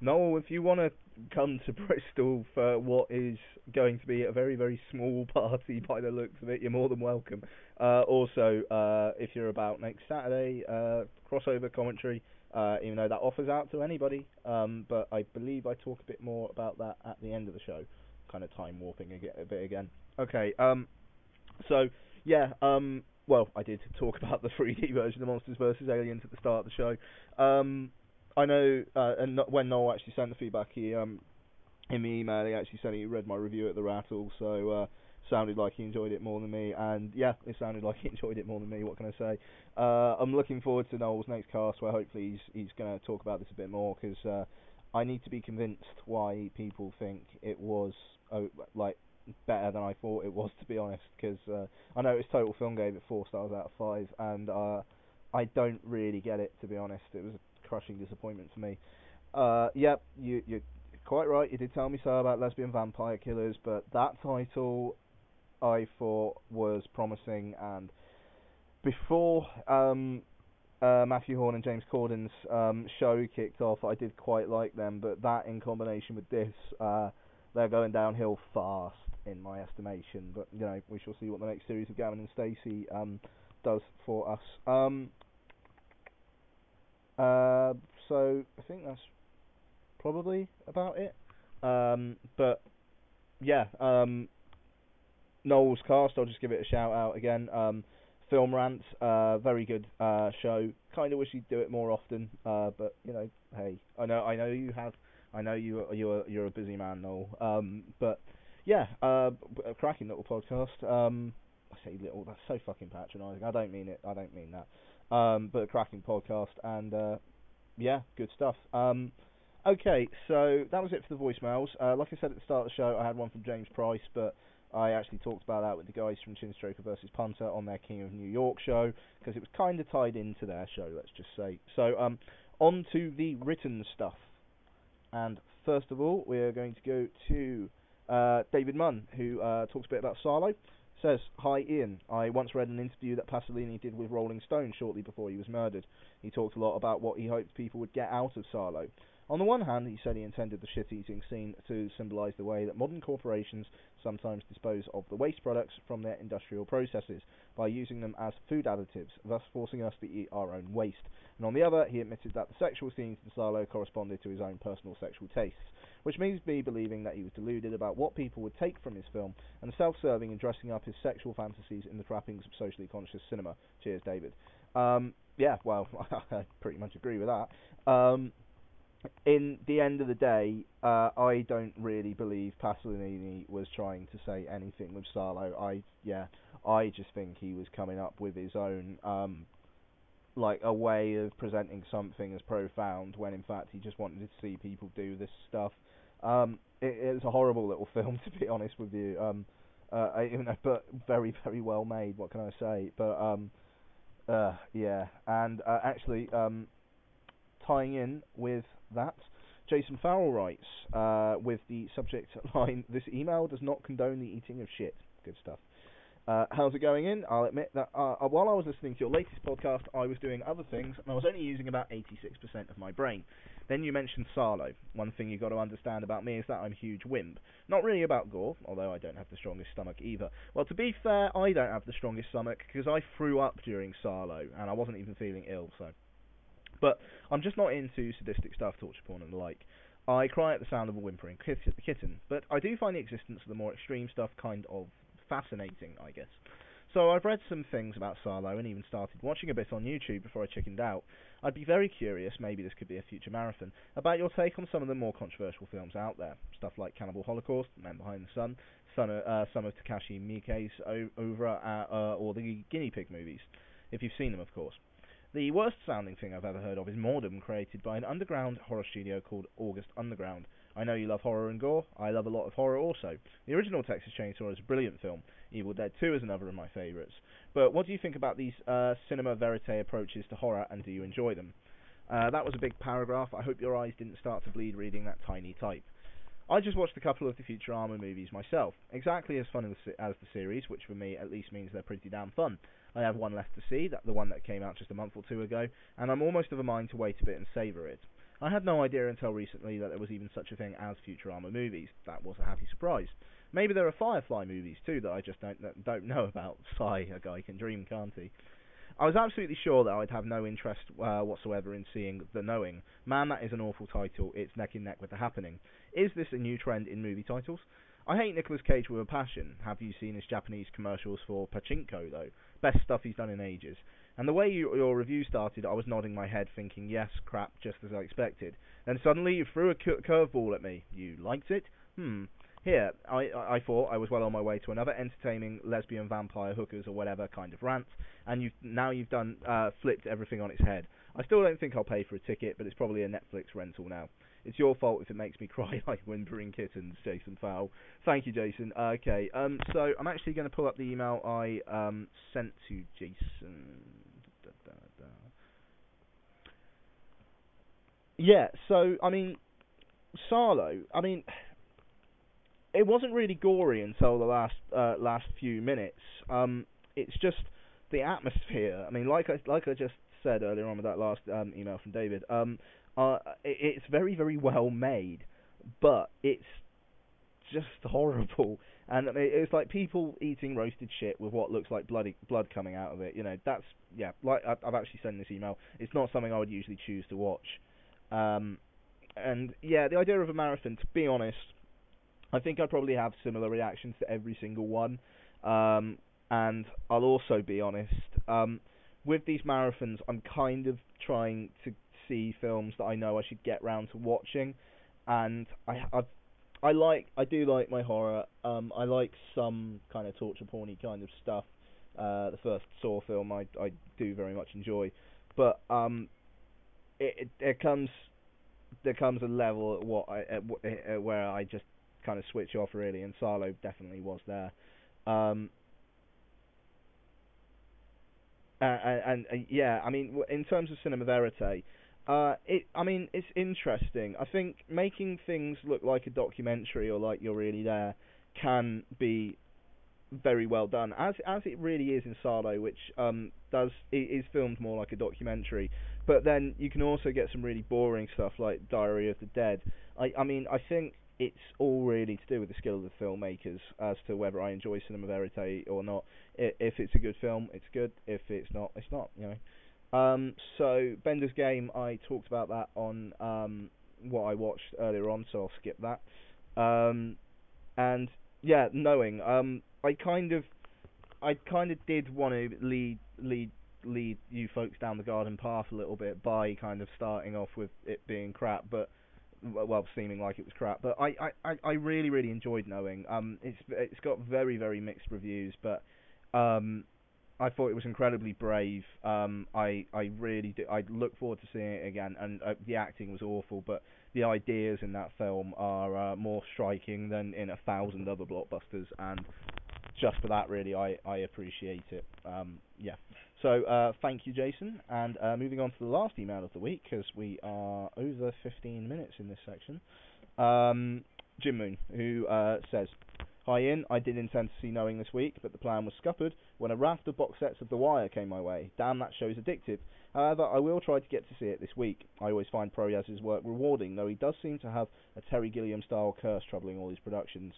Noel, if you want to come to Bristol for what is going to be a very, very small party by the looks of it, you're more than welcome. Uh, also, uh, if you're about next Saturday, uh, crossover commentary, uh, even though that offers out to anybody, um, but I believe I talk a bit more about that at the end of the show kind of time warping a, bit again. Okay, um, so yeah, um, well, I did talk about the 3D version of Monsters vs Aliens at the start of the show. Um, I know, uh, and when Noel actually sent the feedback, he um, in the email he actually said he read my review at the Rattle, so uh, sounded like he enjoyed it more than me, and yeah, it sounded like he enjoyed it more than me. What can I say? Uh, I'm looking forward to Noel's next cast, where hopefully he's he's going to talk about this a bit more because uh, I need to be convinced why people think it was oh, like better than I thought it was, to be honest. Because uh, I know it's Total Film gave it four stars out of five, and uh, I don't really get it, to be honest. It was a crushing disappointment for me. Uh, yep, you you're quite right. You did tell me so about lesbian vampire killers, but that title I thought was promising and before um, uh, Mathew Horne and James Corden's um, show kicked off, I did quite like them, but that in combination with this, uh, they're going downhill fast in my estimation. But you know, we shall see what the next series of Gavin and Stacey um, does for us. Um, uh, so I think that's probably about it. Um, but yeah, um, Noel's cast. I'll just give it a shout out again. Um, Film Rant, uh, very good uh, show. Kind of wish he'd do it more often, uh, but you know, hey, I know, I know you have, I know you, you're, you're a busy man, Noel. Um, but yeah, uh, a cracking little podcast. Um, I say little, that's so fucking patronising. I don't mean it. I don't mean that. Um, but a cracking podcast, and uh, yeah, good stuff. Um, okay, so that was it for the voicemails. Uh, like I said at the start of the show, I had one from James Price, but I actually talked about that with the guys from Chinstroker versus Punter on their King of New York show because it was kind of tied into their show. Let's just say. So, um, on to the written stuff. And first of all, we're going to go to uh, David Munn, who uh, talks a bit about Salò. Says, Hi Ian, I once read an interview that Pasolini did with Rolling Stone shortly before he was murdered. He talked a lot about what he hoped people would get out of Salò. On the one hand, he said he intended the shit eating scene to symbolise the way that modern corporations sometimes dispose of the waste products from their industrial processes by using them as food additives, thus forcing us to eat our own waste. And on the other, he admitted that the sexual scenes in Salò corresponded to his own personal sexual tastes, which means me believing that he was deluded about what people would take from his film and self serving in dressing up his sexual fantasies in the trappings of socially conscious cinema. Cheers, David. Um, yeah, well, I pretty much agree with that. Um, in the end of the day, uh, I don't really believe Pasolini was trying to say anything with Salò. I yeah, I just think he was coming up with his own um, like a way of presenting something as profound when in fact he just wanted to see people do this stuff. Um, it, it's a horrible little film to be honest with you. Um, uh, I, you know, but very very well made. What can I say? But um, uh, yeah, and uh, actually um, tying in with that. Jason Farrell writes uh, with the subject line: "This email does not condone the eating of shit." Good stuff. Uh, how's it going in? I'll admit that uh, uh while I was listening to your latest podcast, I was doing other things, and I was only using about 86% of my brain. Then you mentioned Salò. One thing you've got to understand about me is that I'm a huge wimp. Not really about gore, although I don't have the strongest stomach either. Well, to be fair, I don't have the strongest stomach because I threw up during Salò, and I wasn't even feeling ill, so but I'm just not into sadistic stuff, torture porn and the like. I cry at the sound of a whimpering kitten, but I do find the existence of the more extreme stuff kind of fascinating, I guess. So I've read some things about Salò and even started watching a bit on YouTube before I chickened out. I'd be very curious, maybe this could be a future marathon, about your take on some of the more controversial films out there. Stuff like Cannibal Holocaust, Men Behind the Sun, Son of, uh, some of Takashi Miike's Over, uh, uh, or the Guinea Pig movies, if you've seen them, of course. The worst sounding thing I've ever heard of is Mordum, created by an underground horror studio called August Underground. I know you love horror and gore. I love a lot of horror also. The original Texas Chainsaw is a brilliant film. Evil Dead 2 is another of my favourites. But what do you think about these uh, cinema verite approaches to horror, and do you enjoy them? Uh, that was a big paragraph. I hope your eyes didn't start to bleed reading that tiny type. I just watched a couple of the Futurama movies myself. Exactly as fun as the, as the series, which for me at least means they're pretty damn fun. I have one left to see, that the one that came out just a month or two ago, and I'm almost of a mind to wait a bit and savour it. I had no idea until recently that there was even such a thing as Futurama movies. That was a happy surprise. Maybe there are Firefly movies too that I just don't don't know about. Sigh, a guy can dream, can't he? I was absolutely sure that I'd have no interest uh, whatsoever in seeing The Knowing. Man, that is an awful title. It's neck and neck with The Happening. Is this a new trend in movie titles? I hate Nicolas Cage with a passion. Have you seen his Japanese commercials for Pachinko, though? Best stuff he's done in ages. And the way you, your review started, I was nodding my head, thinking, yes, crap, just as I expected. Then suddenly you threw a curveball at me. You liked it? Hmm. Here, I, I thought I was well on my way to another entertaining lesbian vampire hookers or whatever kind of rant, and you've now you've done uh, flipped everything on its head. I still don't think I'll pay for a ticket, but it's probably a Netflix rental now. It's your fault if it makes me cry like whimpering kittens, Jason Fowl. Thank you, Jason. Okay, um, so I'm actually going to pull up the email I um, sent to Jason. Yeah, so I mean, Salò. I mean, it wasn't really gory until the last uh, last few minutes. Um, it's just the atmosphere. I mean, like I like I just said earlier on with that last um, email from David. Um, uh, it, it's very very well made, but it's just horrible. And I mean, it's like people eating roasted shit with what looks like bloody blood coming out of it. You know, that's yeah. Like I've actually sent this email. It's not something I would usually choose to watch. Um, and yeah, the idea of a marathon, to be honest, I think I probably have similar reactions to every single one. Um, and I'll also be honest, um, with these marathons, I'm kind of trying to see films that I know I should get round to watching, and I I've, I like I do like my horror. Um, I like some kind of torture porny kind of stuff. uh, the first Saw film, I I do very much enjoy, but um, it it, it comes there comes a level at what I at, at where I just kind of switch off really, and Salo definitely was there. Um, and, and, and yeah, I mean, in terms of cinema verite, uh, it, I mean, it's interesting. I think making things look like a documentary or like you're really there can be very well done, as as it really is in Salo, which um does is filmed more like a documentary. But then you can also get some really boring stuff like Diary of the Dead. I I mean I think it's all really to do with the skill of the filmmakers as to whether I enjoy cinema verite or not. If it's a good film, it's good. If it's not, it's not. You know. Um, so Bender's Game, I talked about that on um, what I watched earlier on, so I'll skip that. Um, and yeah, knowing um, I kind of, I kind of did want to lead lead lead you folks down the garden path a little bit by kind of starting off with it being crap, but well, seeming like it was crap. But I, I, I really really enjoyed knowing. Um, it's it's got very very mixed reviews, but um, I thought it was incredibly brave. Um, I I really do. I look forward to seeing it again. And uh, the acting was awful, but the ideas in that film are uh, more striking than in a thousand other blockbusters. And just for that, really, I I appreciate it. Um, yeah. So uh, thank you, Jason. And uh, moving on to the last email of the week, because we are over 15 minutes in this section. Um, Jim Moon, who uh, says, Hi in, I did intend to see Knowing this week, but the plan was scuppered when a raft of box sets of The Wire came my way. Damn, that show's addictive. However, I will try to get to see it this week. I always find Proyas's work rewarding, though he does seem to have a Terry Gilliam style curse troubling all his productions.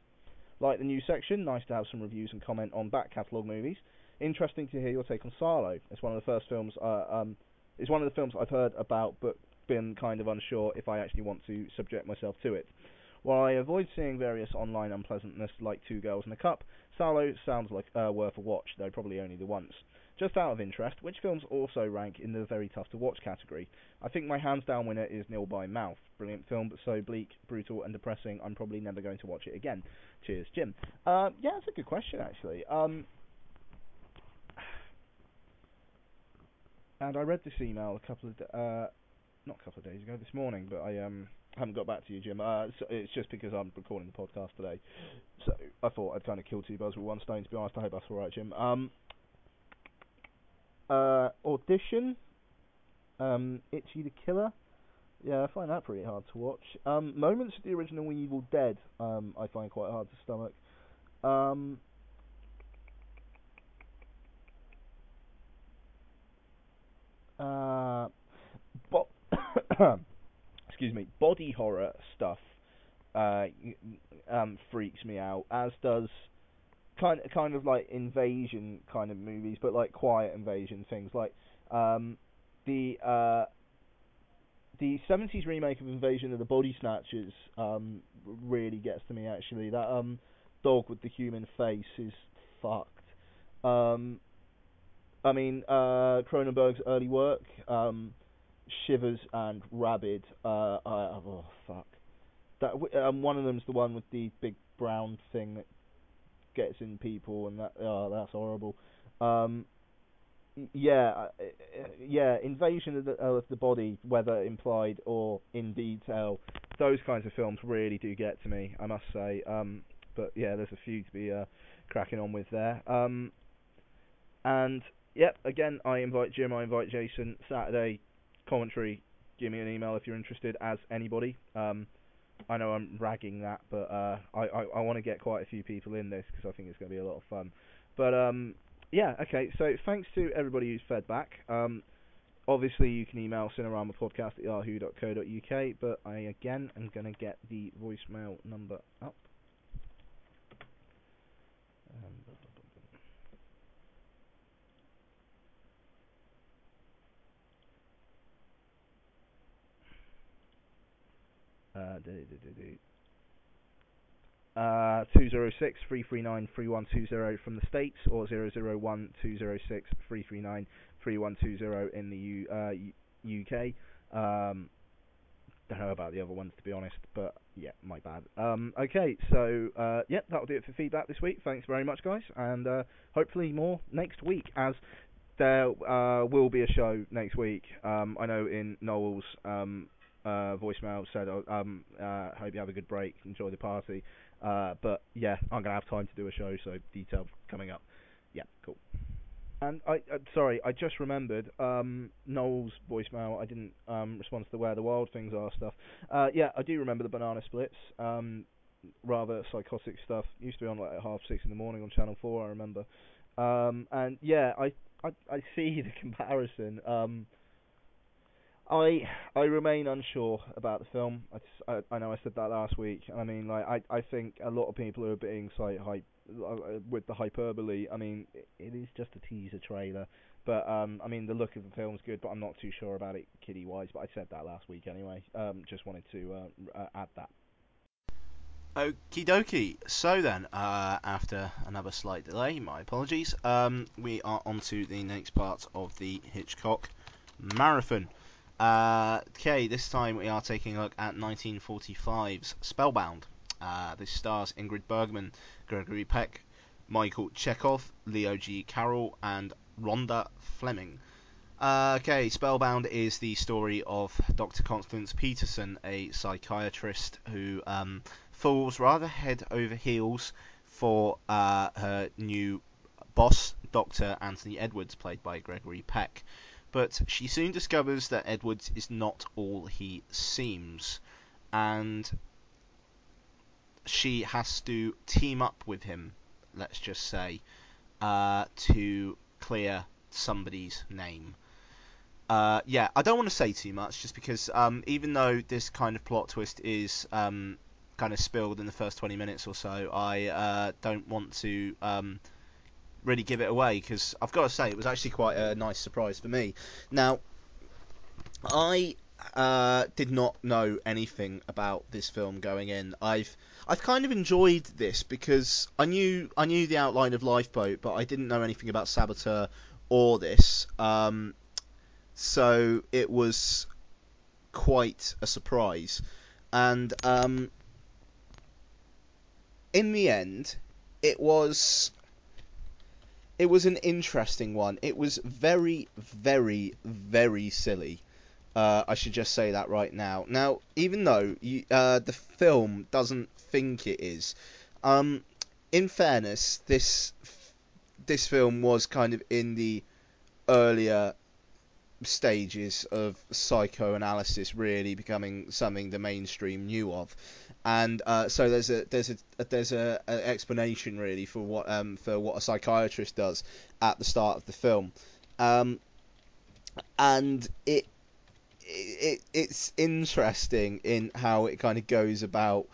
Like the new section, nice to have some reviews and comment on back catalogue movies. Interesting to hear your take on Salò. It's one of the first films. Uh, um, it's one of the films I've heard about, but been kind of unsure if I actually want to subject myself to it. While I avoid seeing various online unpleasantness like Two Girls in a Cup, Salò sounds like uh, worth a watch, though probably only the once. Just out of interest, which films also rank in the very tough to watch category? I think my hands down winner is Nil by Mouth. Brilliant film, but so bleak, brutal, and depressing. I'm probably never going to watch it again. Cheers, Jim. Uh, yeah, that's a good question actually. Um, and I read this email a couple of uh, not a couple of days ago, this morning, but I um haven't got back to you, Jim. Uh, so it's just because I'm recording the podcast today, so I thought I'd kind of kill two birds with one stone. To be honest, I hope that's all right, Jim. Um, uh, audition, um, Ichi the Killer. Yeah, I find that pretty hard to watch. Um, moments of the original Evil Dead, um, I find quite hard to stomach. Um, uh, but excuse me, body horror stuff uh, um, freaks me out, as does kind of, kind of like invasion kind of movies, but like quiet invasion things, like um, the uh, the seventies remake of Invasion of the Body Snatchers um, really gets to me actually. That um, dog with the human face is fucked. Um, I mean, uh, Cronenberg's early work, um, Shivers and Rabid. Uh, I, oh fuck. That um, one of them's the one with the big brown thing that gets in people, and that oh, that's horrible. Um, yeah, uh, yeah, invasion of the, of the body, whether implied or in detail, those kinds of films really do get to me, I must say. Um, but yeah, there's a few to be uh, cracking on with there. Um, and yep, again, I invite Jim, I invite Jason. Saturday commentary. Give me an email if you're interested, as anybody. Um, I know I'm ragging that, but uh, I I, I want to get quite a few people in this because I think it's going to be a lot of fun. But um, yeah, okay. So thanks to everybody who's fed back. Um, obviously you can email cineramapodcast at yahoo.co.uk, but I again am going to get the voicemail number up. Uh. Uh, 206 339 3120 from the States or 001 206 339 3120 in the U, uh, UK. Um, don't know about the other ones to be honest, but yeah, my bad. Um, okay, so uh, yeah, that'll do it for feedback this week. Thanks very much, guys, and uh, hopefully more next week as there uh, will be a show next week. Um, I know in Noel's um, uh, voicemail said, oh, um, uh, "Hope you have a good break, enjoy the party." Uh, but yeah, I'm gonna have time to do a show, so detail coming up. Yeah, cool. And I, uh, sorry, I just remembered um, Noel's voicemail. I didn't um, respond to the where the wild things are stuff. Uh, yeah, I do remember the banana splits. Um, rather psychotic stuff. Used to be on like at half six in the morning on Channel Four. I remember. Um, and yeah, I, I I see the comparison. Um, I I remain unsure about the film. I, I, I know I said that last week. I mean, like I I think a lot of people are being slight hype uh, with the hyperbole. I mean, it, it is just a teaser trailer, but um, I mean the look of the film's good, but I'm not too sure about it kiddie wise. But I said that last week anyway. Um, just wanted to uh, uh, add that. Okie dokie. So then, uh, after another slight delay, my apologies. Um, we are on to the next part of the Hitchcock marathon. Uh, okay, this time we are taking a look at 1945's Spellbound. Uh, this stars Ingrid Bergman, Gregory Peck, Michael Chekhov, Leo G. Carroll, and Rhonda Fleming. Uh, okay, Spellbound is the story of Dr. Constance Peterson, a psychiatrist who um, falls rather head over heels for uh, her new boss, Dr. Anthony Edwards, played by Gregory Peck. But she soon discovers that Edwards is not all he seems, and she has to team up with him, let's just say, uh, to clear somebody's name. Uh, yeah, I don't want to say too much, just because um, even though this kind of plot twist is um, kind of spilled in the first 20 minutes or so, I uh, don't want to um, really give it away because I've got to say it was actually quite a nice surprise for me. Now, I uh, did not know anything about this film going in. I've I've kind of enjoyed this because I knew I knew the outline of Lifeboat, but I didn't know anything about Saboteur or this. Um, so it was quite a surprise, and um, in the end, it was it was an interesting one. It was very, very, very silly. Uh, I should just say that right now. Now, even though you, uh, the film doesn't think it is, um, in fairness, this this film was kind of in the earlier stages of psychoanalysis really becoming something the mainstream knew of and uh, so there's a there's a, there's a, a, explanation really for what um for what a psychiatrist does at the start of the film. Um and it it it's interesting in how it kind of goes about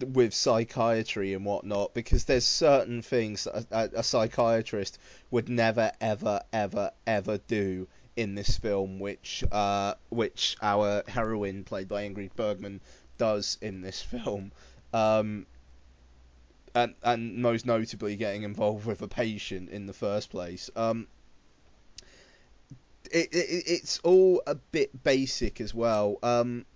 with psychiatry and whatnot because there's certain things a, a psychiatrist would never ever ever ever do in this film, which uh, which our heroine, played by Ingrid Bergman, does in this film. Um, and, and most notably getting involved with a patient in the first place. Um, it, it, it's all a bit basic as well. Um,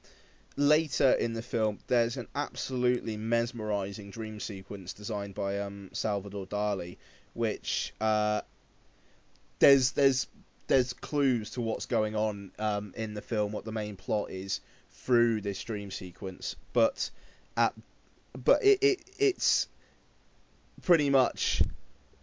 later in the film, there's an absolutely mesmerizing dream sequence designed by um, Salvador Dali, which uh, there's there's there's clues to what's going on um, in the film, what the main plot is through this dream sequence, but at but it, it it's pretty much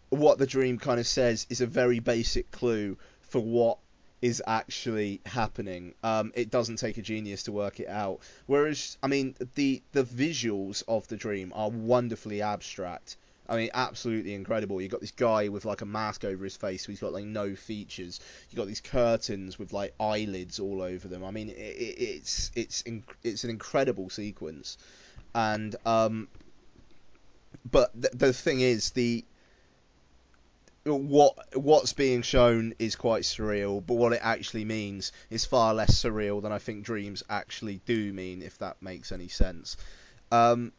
what the dream kind of says is a very basic clue for what is actually happening. Um, it doesn't take a genius to work it out. Whereas, I mean, the the visuals of the dream are wonderfully abstract. I mean, absolutely incredible. You've got this guy with like a mask over his face, so he's got like no features. You've got these curtains with like eyelids all over them. I mean, it, it, it's it's inc- it's an incredible sequence, and um, but th- the thing is the what what's being shown is quite surreal, but what it actually means is far less surreal than I think dreams actually do mean, if that makes any sense. Um,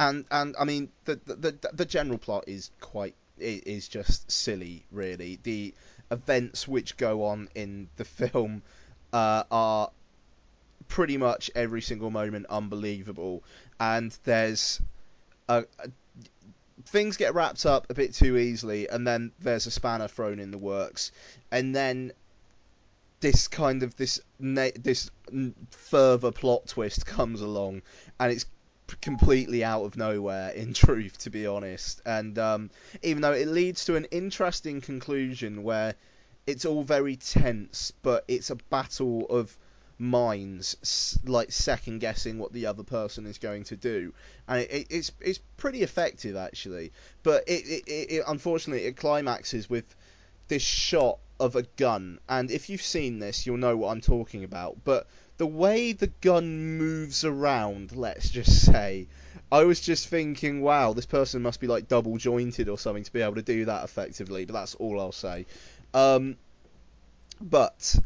and and I mean the the the general plot is quite is just silly, really. The events which go on in the film uh, are pretty much every single moment unbelievable, and there's a, a things get wrapped up a bit too easily, and then there's a spanner thrown in the works, and then this kind of this this further plot twist comes along, and it's completely out of nowhere in truth to be honest. And um, even though it leads to an interesting conclusion where it's all very tense but it's a battle of minds like second guessing what the other person is going to do. And it, it, it's it's pretty effective actually. But it, it, unfortunately it climaxes with this shot of a gun. And if you've seen this you'll know what I'm talking about. But the way the gun moves around let's just say I was just thinking wow this person must be like double jointed or something to be able to do that effectively but that's all I'll say. Um, but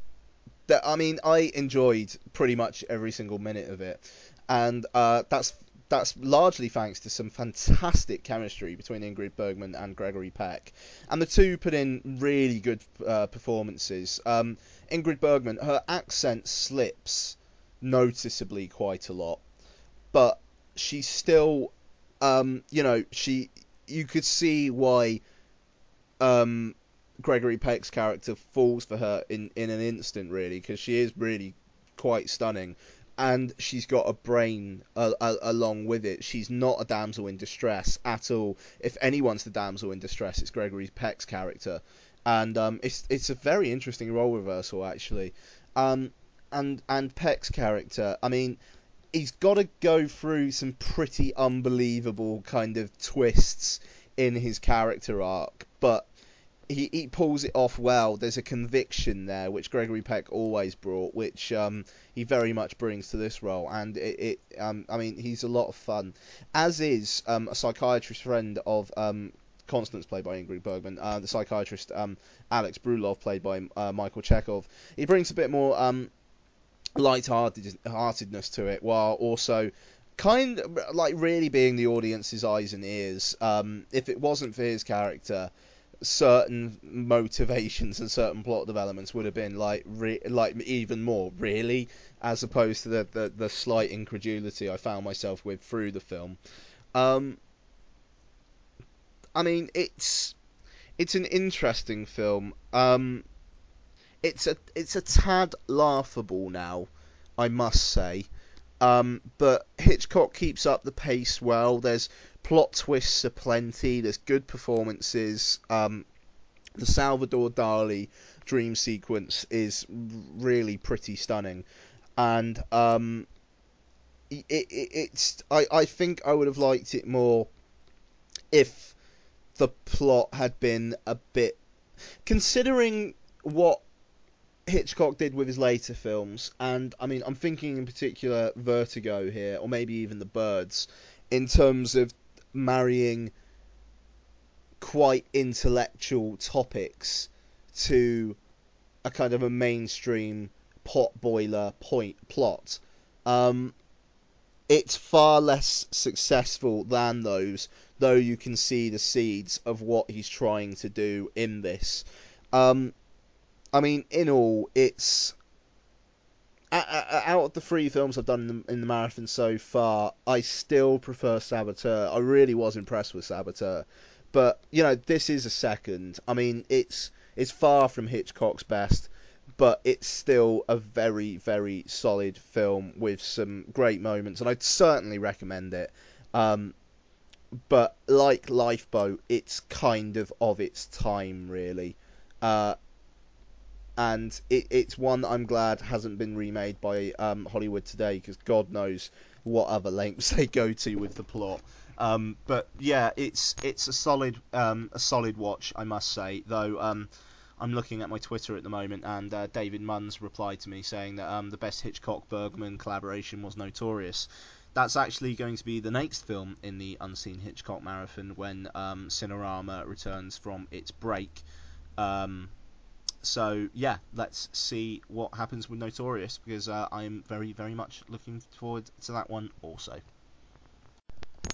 that I mean, I enjoyed pretty much every single minute of it, and uh, that's that's largely thanks to some fantastic chemistry between Ingrid Bergman and Gregory Peck, and the two put in really good uh, performances. Um, Ingrid Bergman, her accent slips noticeably quite a lot, but she's still, um, you know, she you could see why um, Gregory Peck's character falls for her in, in an instant, really, because she is really quite stunning. And she's got a brain uh, uh, along with it. She's not a damsel in distress at all. If anyone's the damsel in distress, it's Gregory Peck's character. And um, it's it's a very interesting role reversal, actually. Um, and and Peck's character, I mean, he's got to go through some pretty unbelievable kind of twists in his character arc, but he, he pulls it off well. There's a conviction there, which Gregory Peck always brought, which um, he very much brings to this role. And it, it um, I mean, he's a lot of fun, as is um, a psychiatrist friend of um, Constance, played by Ingrid Bergman, uh, the psychiatrist um, Alex Brulov, played by uh, Michael Chekhov. He brings a bit more um, light-heartedness to it, while also kind of like really being the audience's eyes and ears. Um, if it wasn't for his character, certain motivations and certain plot developments would have been like re- like even more really as opposed to the, the, the slight incredulity I found myself with through the film. Um, I mean it's it's an interesting film. Um, it's a it's a tad laughable now, I must say. Um, but Hitchcock keeps up the pace well. There's plot twists aplenty. There's good performances. Um, the Salvador Dali dream sequence is really pretty stunning, and um, it, it, it's I, I think I would have liked it more if the plot had been a bit considering what Hitchcock did with his later films, and I mean I'm thinking in particular Vertigo here, or maybe even The Birds, in terms of marrying quite intellectual topics to a kind of a mainstream pot boiler point plot. Um, it's far less successful than those, though you can see the seeds of what he's trying to do in this. Um, I mean, in all, it's out of the three films I've done in the, marathon so far, I still prefer Saboteur. I really was impressed with Saboteur, but you know this is a second. I mean, it's it's far from Hitchcock's best, but it's still a very very solid film with some great moments, and I'd certainly recommend it. Um, but like Lifeboat, it's kind of of its time, really. Uh, and it, it's one that I'm glad hasn't been remade by um, Hollywood today because God knows what other lengths they go to with the plot. Um, but yeah, it's it's a solid um, a solid watch, I must say. Though um, I'm looking at my Twitter at the moment, and uh, David Munns replied to me saying that um, the best Hitchcock Bergman collaboration was Notorious. That's actually going to be the next film in the Unseen Hitchcock Marathon when um, Cinerama returns from its break. Um, so yeah, let's see what happens with Notorious because uh, I'm very very much looking forward to that one also.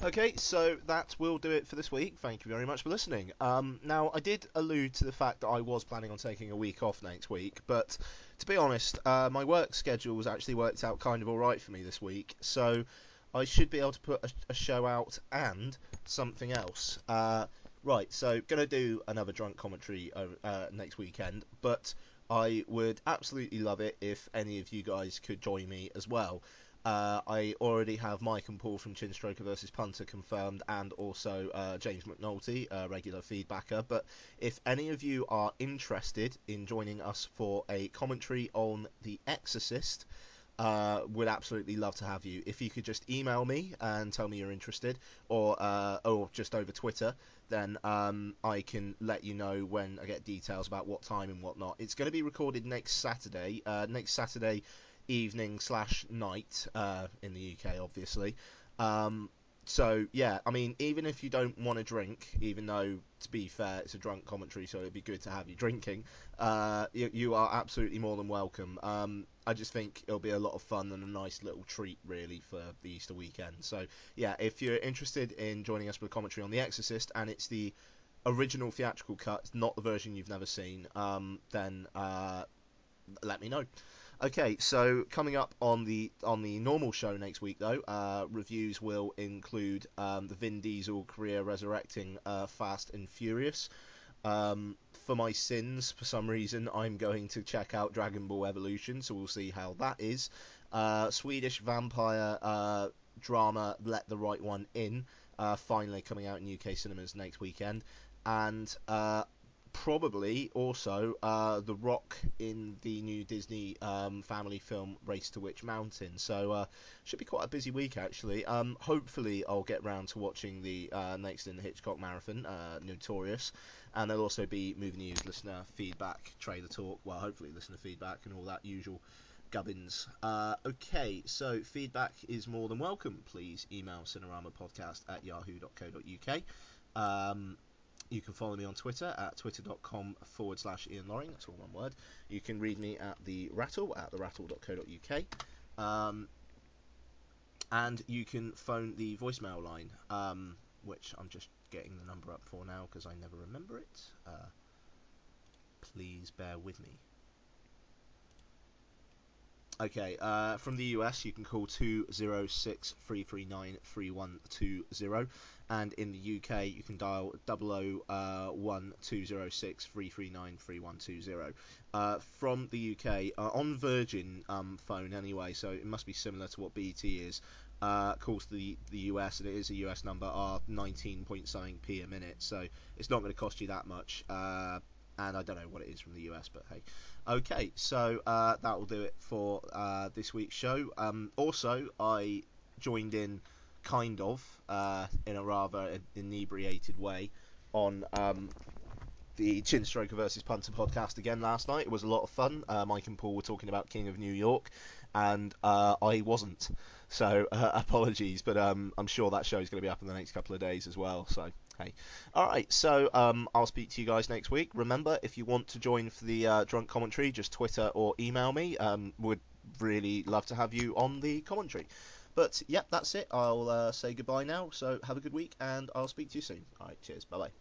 Okay, so that will do it for this week. Thank you very much for listening. Um, now, I did allude to the fact that I was planning on taking a week off next week, but to be honest, uh, my work schedule has actually worked out kind of alright for me this week, so I should be able to put a, a show out and something else. Uh, right, so gonna do another drunk commentary uh, next weekend, but I would absolutely love it if any of you guys could join me as well. Uh, I already have Mike and Paul from Chinstroker versus Punter confirmed, and also uh, James McNulty, a regular feedbacker. But if any of you are interested in joining us for a commentary on The Exorcist, uh, would absolutely love to have you. If you could just email me and tell me you're interested, or uh, or just over Twitter, then um, I can let you know when I get details about what time and whatnot. It's going to be recorded next Saturday. Uh, next Saturday evening slash night uh, in the UK, obviously. Um, so yeah, I mean, even if you don't want to drink, even though to be fair, it's a drunk commentary, so it'd be good to have you drinking. Uh, you, you, are absolutely more than welcome. Um, I just think it'll be a lot of fun and a nice little treat, really, for the Easter weekend. So yeah, if you're interested in joining us for the commentary on The Exorcist, and it's the original theatrical cut, not the version you've never seen, um, then uh, let me know. Okay, so coming up on the on the normal show next week, though, uh, reviews will include um, the Vin Diesel career resurrecting uh, Fast and Furious. Um, for my sins, for some reason, I'm going to check out Dragon Ball Evolution, so we'll see how that is. Uh, Swedish vampire uh, drama Let the Right One In, uh, finally coming out in UK cinemas next weekend. And uh, probably also uh, The Rock in the new Disney um, family film Race to Witch Mountain. So uh, should be quite a busy week actually. Um, hopefully I'll get round to watching the uh, next in the Hitchcock Marathon, uh, Notorious, and there'll also be movie news, listener feedback, trailer talk. Well, hopefully listener feedback and all that usual. Gubbins. Uh, okay, so feedback is more than welcome. Please email cineramapodcast at yahoo.co.uk. Um, you can follow me on Twitter at twitter.com forward slash Ian Loring. That's all one word. You can read me at the Rattle at therattle.co.uk. Um, and you can phone the voicemail line, um, which I'm just getting the number up for now because I never remember it. Uh, please bear with me. Okay, uh, from the US, you can call 206 339 3120 and in the UK you can dial 001 206 339 3120. Uh, from the UK, uh, on Virgin um, phone anyway, so it must be similar to what BT is. Uh, calls the the US and it is a US number are 19 point something p a minute, so it's not going to cost you that much. Uh, and I don't know what it is from the US, but hey. Okay, so uh, that will do it for uh, this week's show. Um, also, I joined in kind of, uh, in a rather inebriated way, on um, the Chin Stroker versus Punter podcast again last night. It was a lot of fun. Uh, Mike and Paul were talking about King of New York, and uh, I wasn't. So uh, apologies, but um, I'm sure that show is going to be up in the next couple of days as well. So hey, all right. So um, I'll speak to you guys next week. Remember, if you want to join for the uh, drunk commentary, just Twitter or email me. Um, would really love to have you on the commentary. But yep, that's it. I'll uh, say goodbye now. So have a good week, and I'll speak to you soon. All right, cheers. Bye bye.